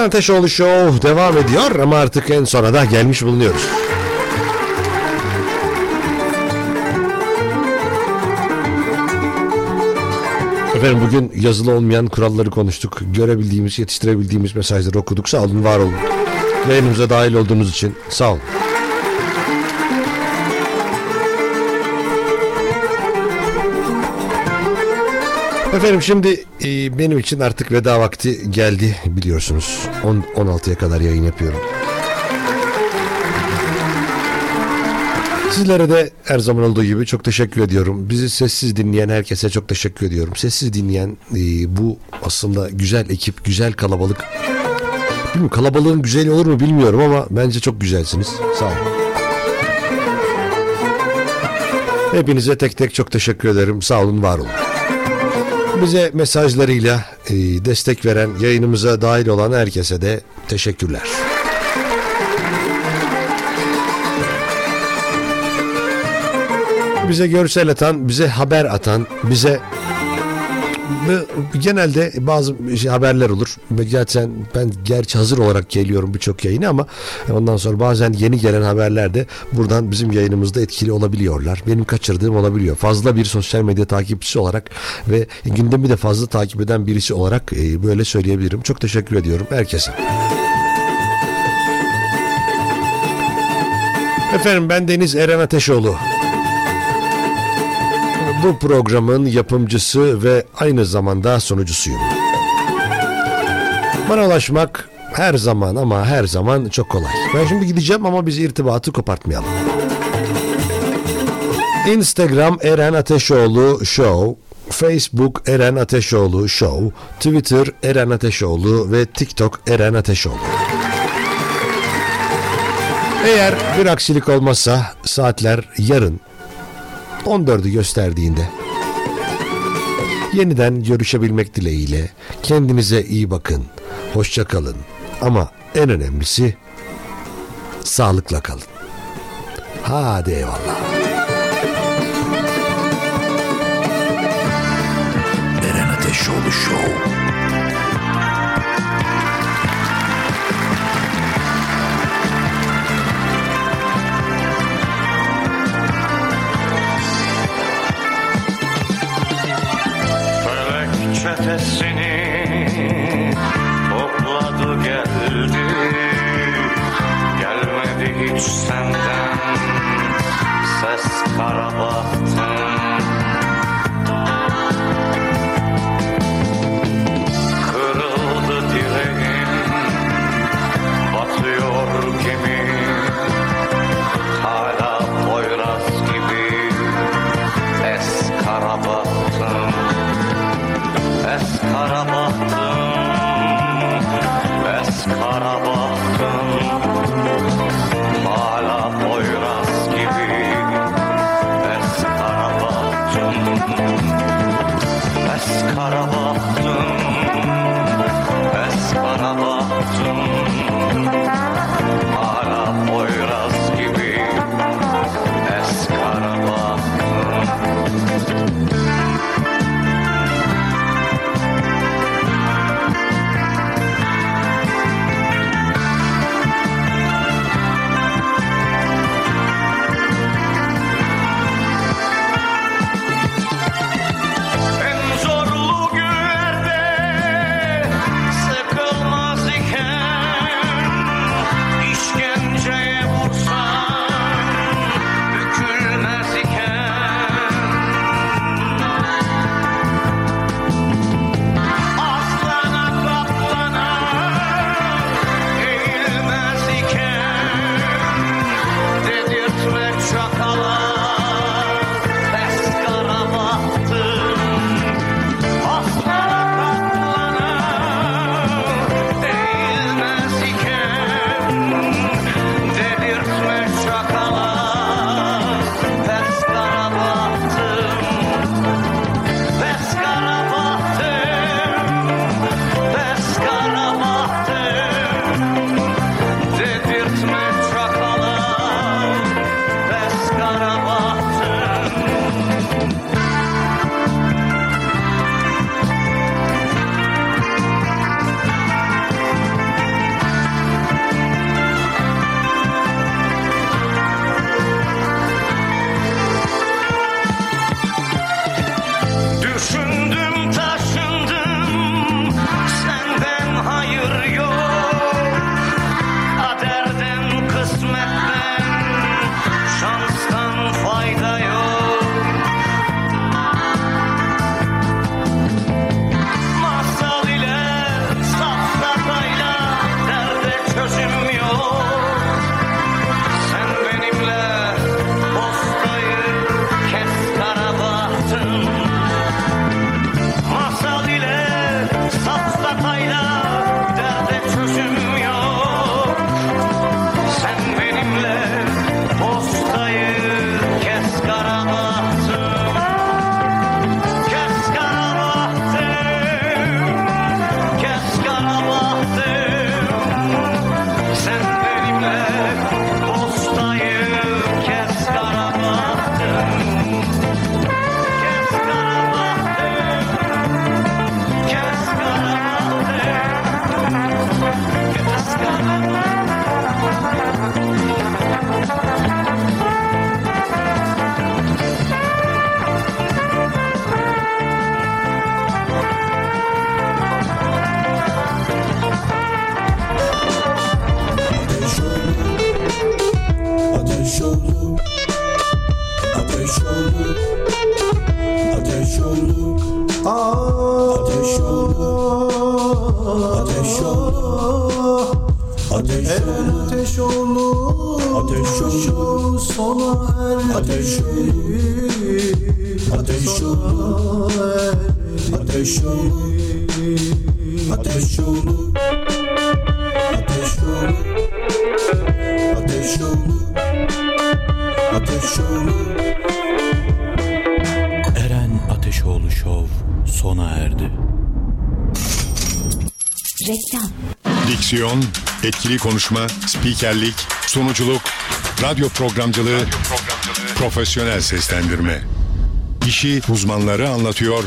Eren Ateşoğlu Show devam ediyor ama artık en sona da gelmiş bulunuyoruz. Efendim bugün yazılı olmayan kuralları konuştuk. Görebildiğimiz, yetiştirebildiğimiz mesajları okuduk. Sağ olun, var olun. Yayınımıza dahil olduğunuz için sağ olun. Efendim şimdi e, benim için artık veda vakti geldi biliyorsunuz. 10 16'ya kadar yayın yapıyorum. Sizlere de her zaman olduğu gibi çok teşekkür ediyorum. Bizi sessiz dinleyen herkese çok teşekkür ediyorum. Sessiz dinleyen e, bu aslında güzel ekip, güzel kalabalık. Bilmiyorum kalabalığın güzeli olur mu bilmiyorum ama bence çok güzelsiniz. Sağ olun. Hepinize tek tek çok teşekkür ederim. Sağ olun, var olun. Bize mesajlarıyla e, destek veren, yayınımıza dahil olan herkese de teşekkürler. Bize görsel atan, bize haber atan, bize genelde bazı şey- haberler olur. Gerçekten ben gerçi hazır olarak geliyorum birçok yayına ama ondan sonra bazen yeni gelen haberler de buradan bizim yayınımızda etkili olabiliyorlar. Benim kaçırdığım olabiliyor. Fazla bir sosyal medya takipçisi olarak ve gündemi de fazla takip eden birisi olarak e, böyle söyleyebilirim. Çok teşekkür ediyorum herkese. Efendim ben Deniz Eren Ateşoğlu. Bu programın yapımcısı ve aynı zamanda sunucusuyum. Bana ulaşmak her zaman ama her zaman çok kolay. Ben şimdi gideceğim ama biz irtibatı kopartmayalım. Instagram Eren Ateşoğlu Show, Facebook Eren Ateşoğlu Show, Twitter Eren Ateşoğlu ve TikTok Eren Ateşoğlu. Eğer bir aksilik olmazsa saatler yarın 14'ü gösterdiğinde yeniden görüşebilmek dileğiyle kendinize iyi bakın. Hoşça kalın. Ama en önemlisi sağlıkla kalın. Hadi eyvallah. Eren Ateşoğlu Show. Çetesini topladı geldi. Gelmedi hiç senden. Ses kara kara bahtım Es kara bahtım Hala Poyraz gibi. Es kara bahtım Es kara bahtım ikili konuşma, spikerlik, sunuculuk, radyo programcılığı, radyo programcılığı. profesyonel seslendirme. İşi uzmanları anlatıyor,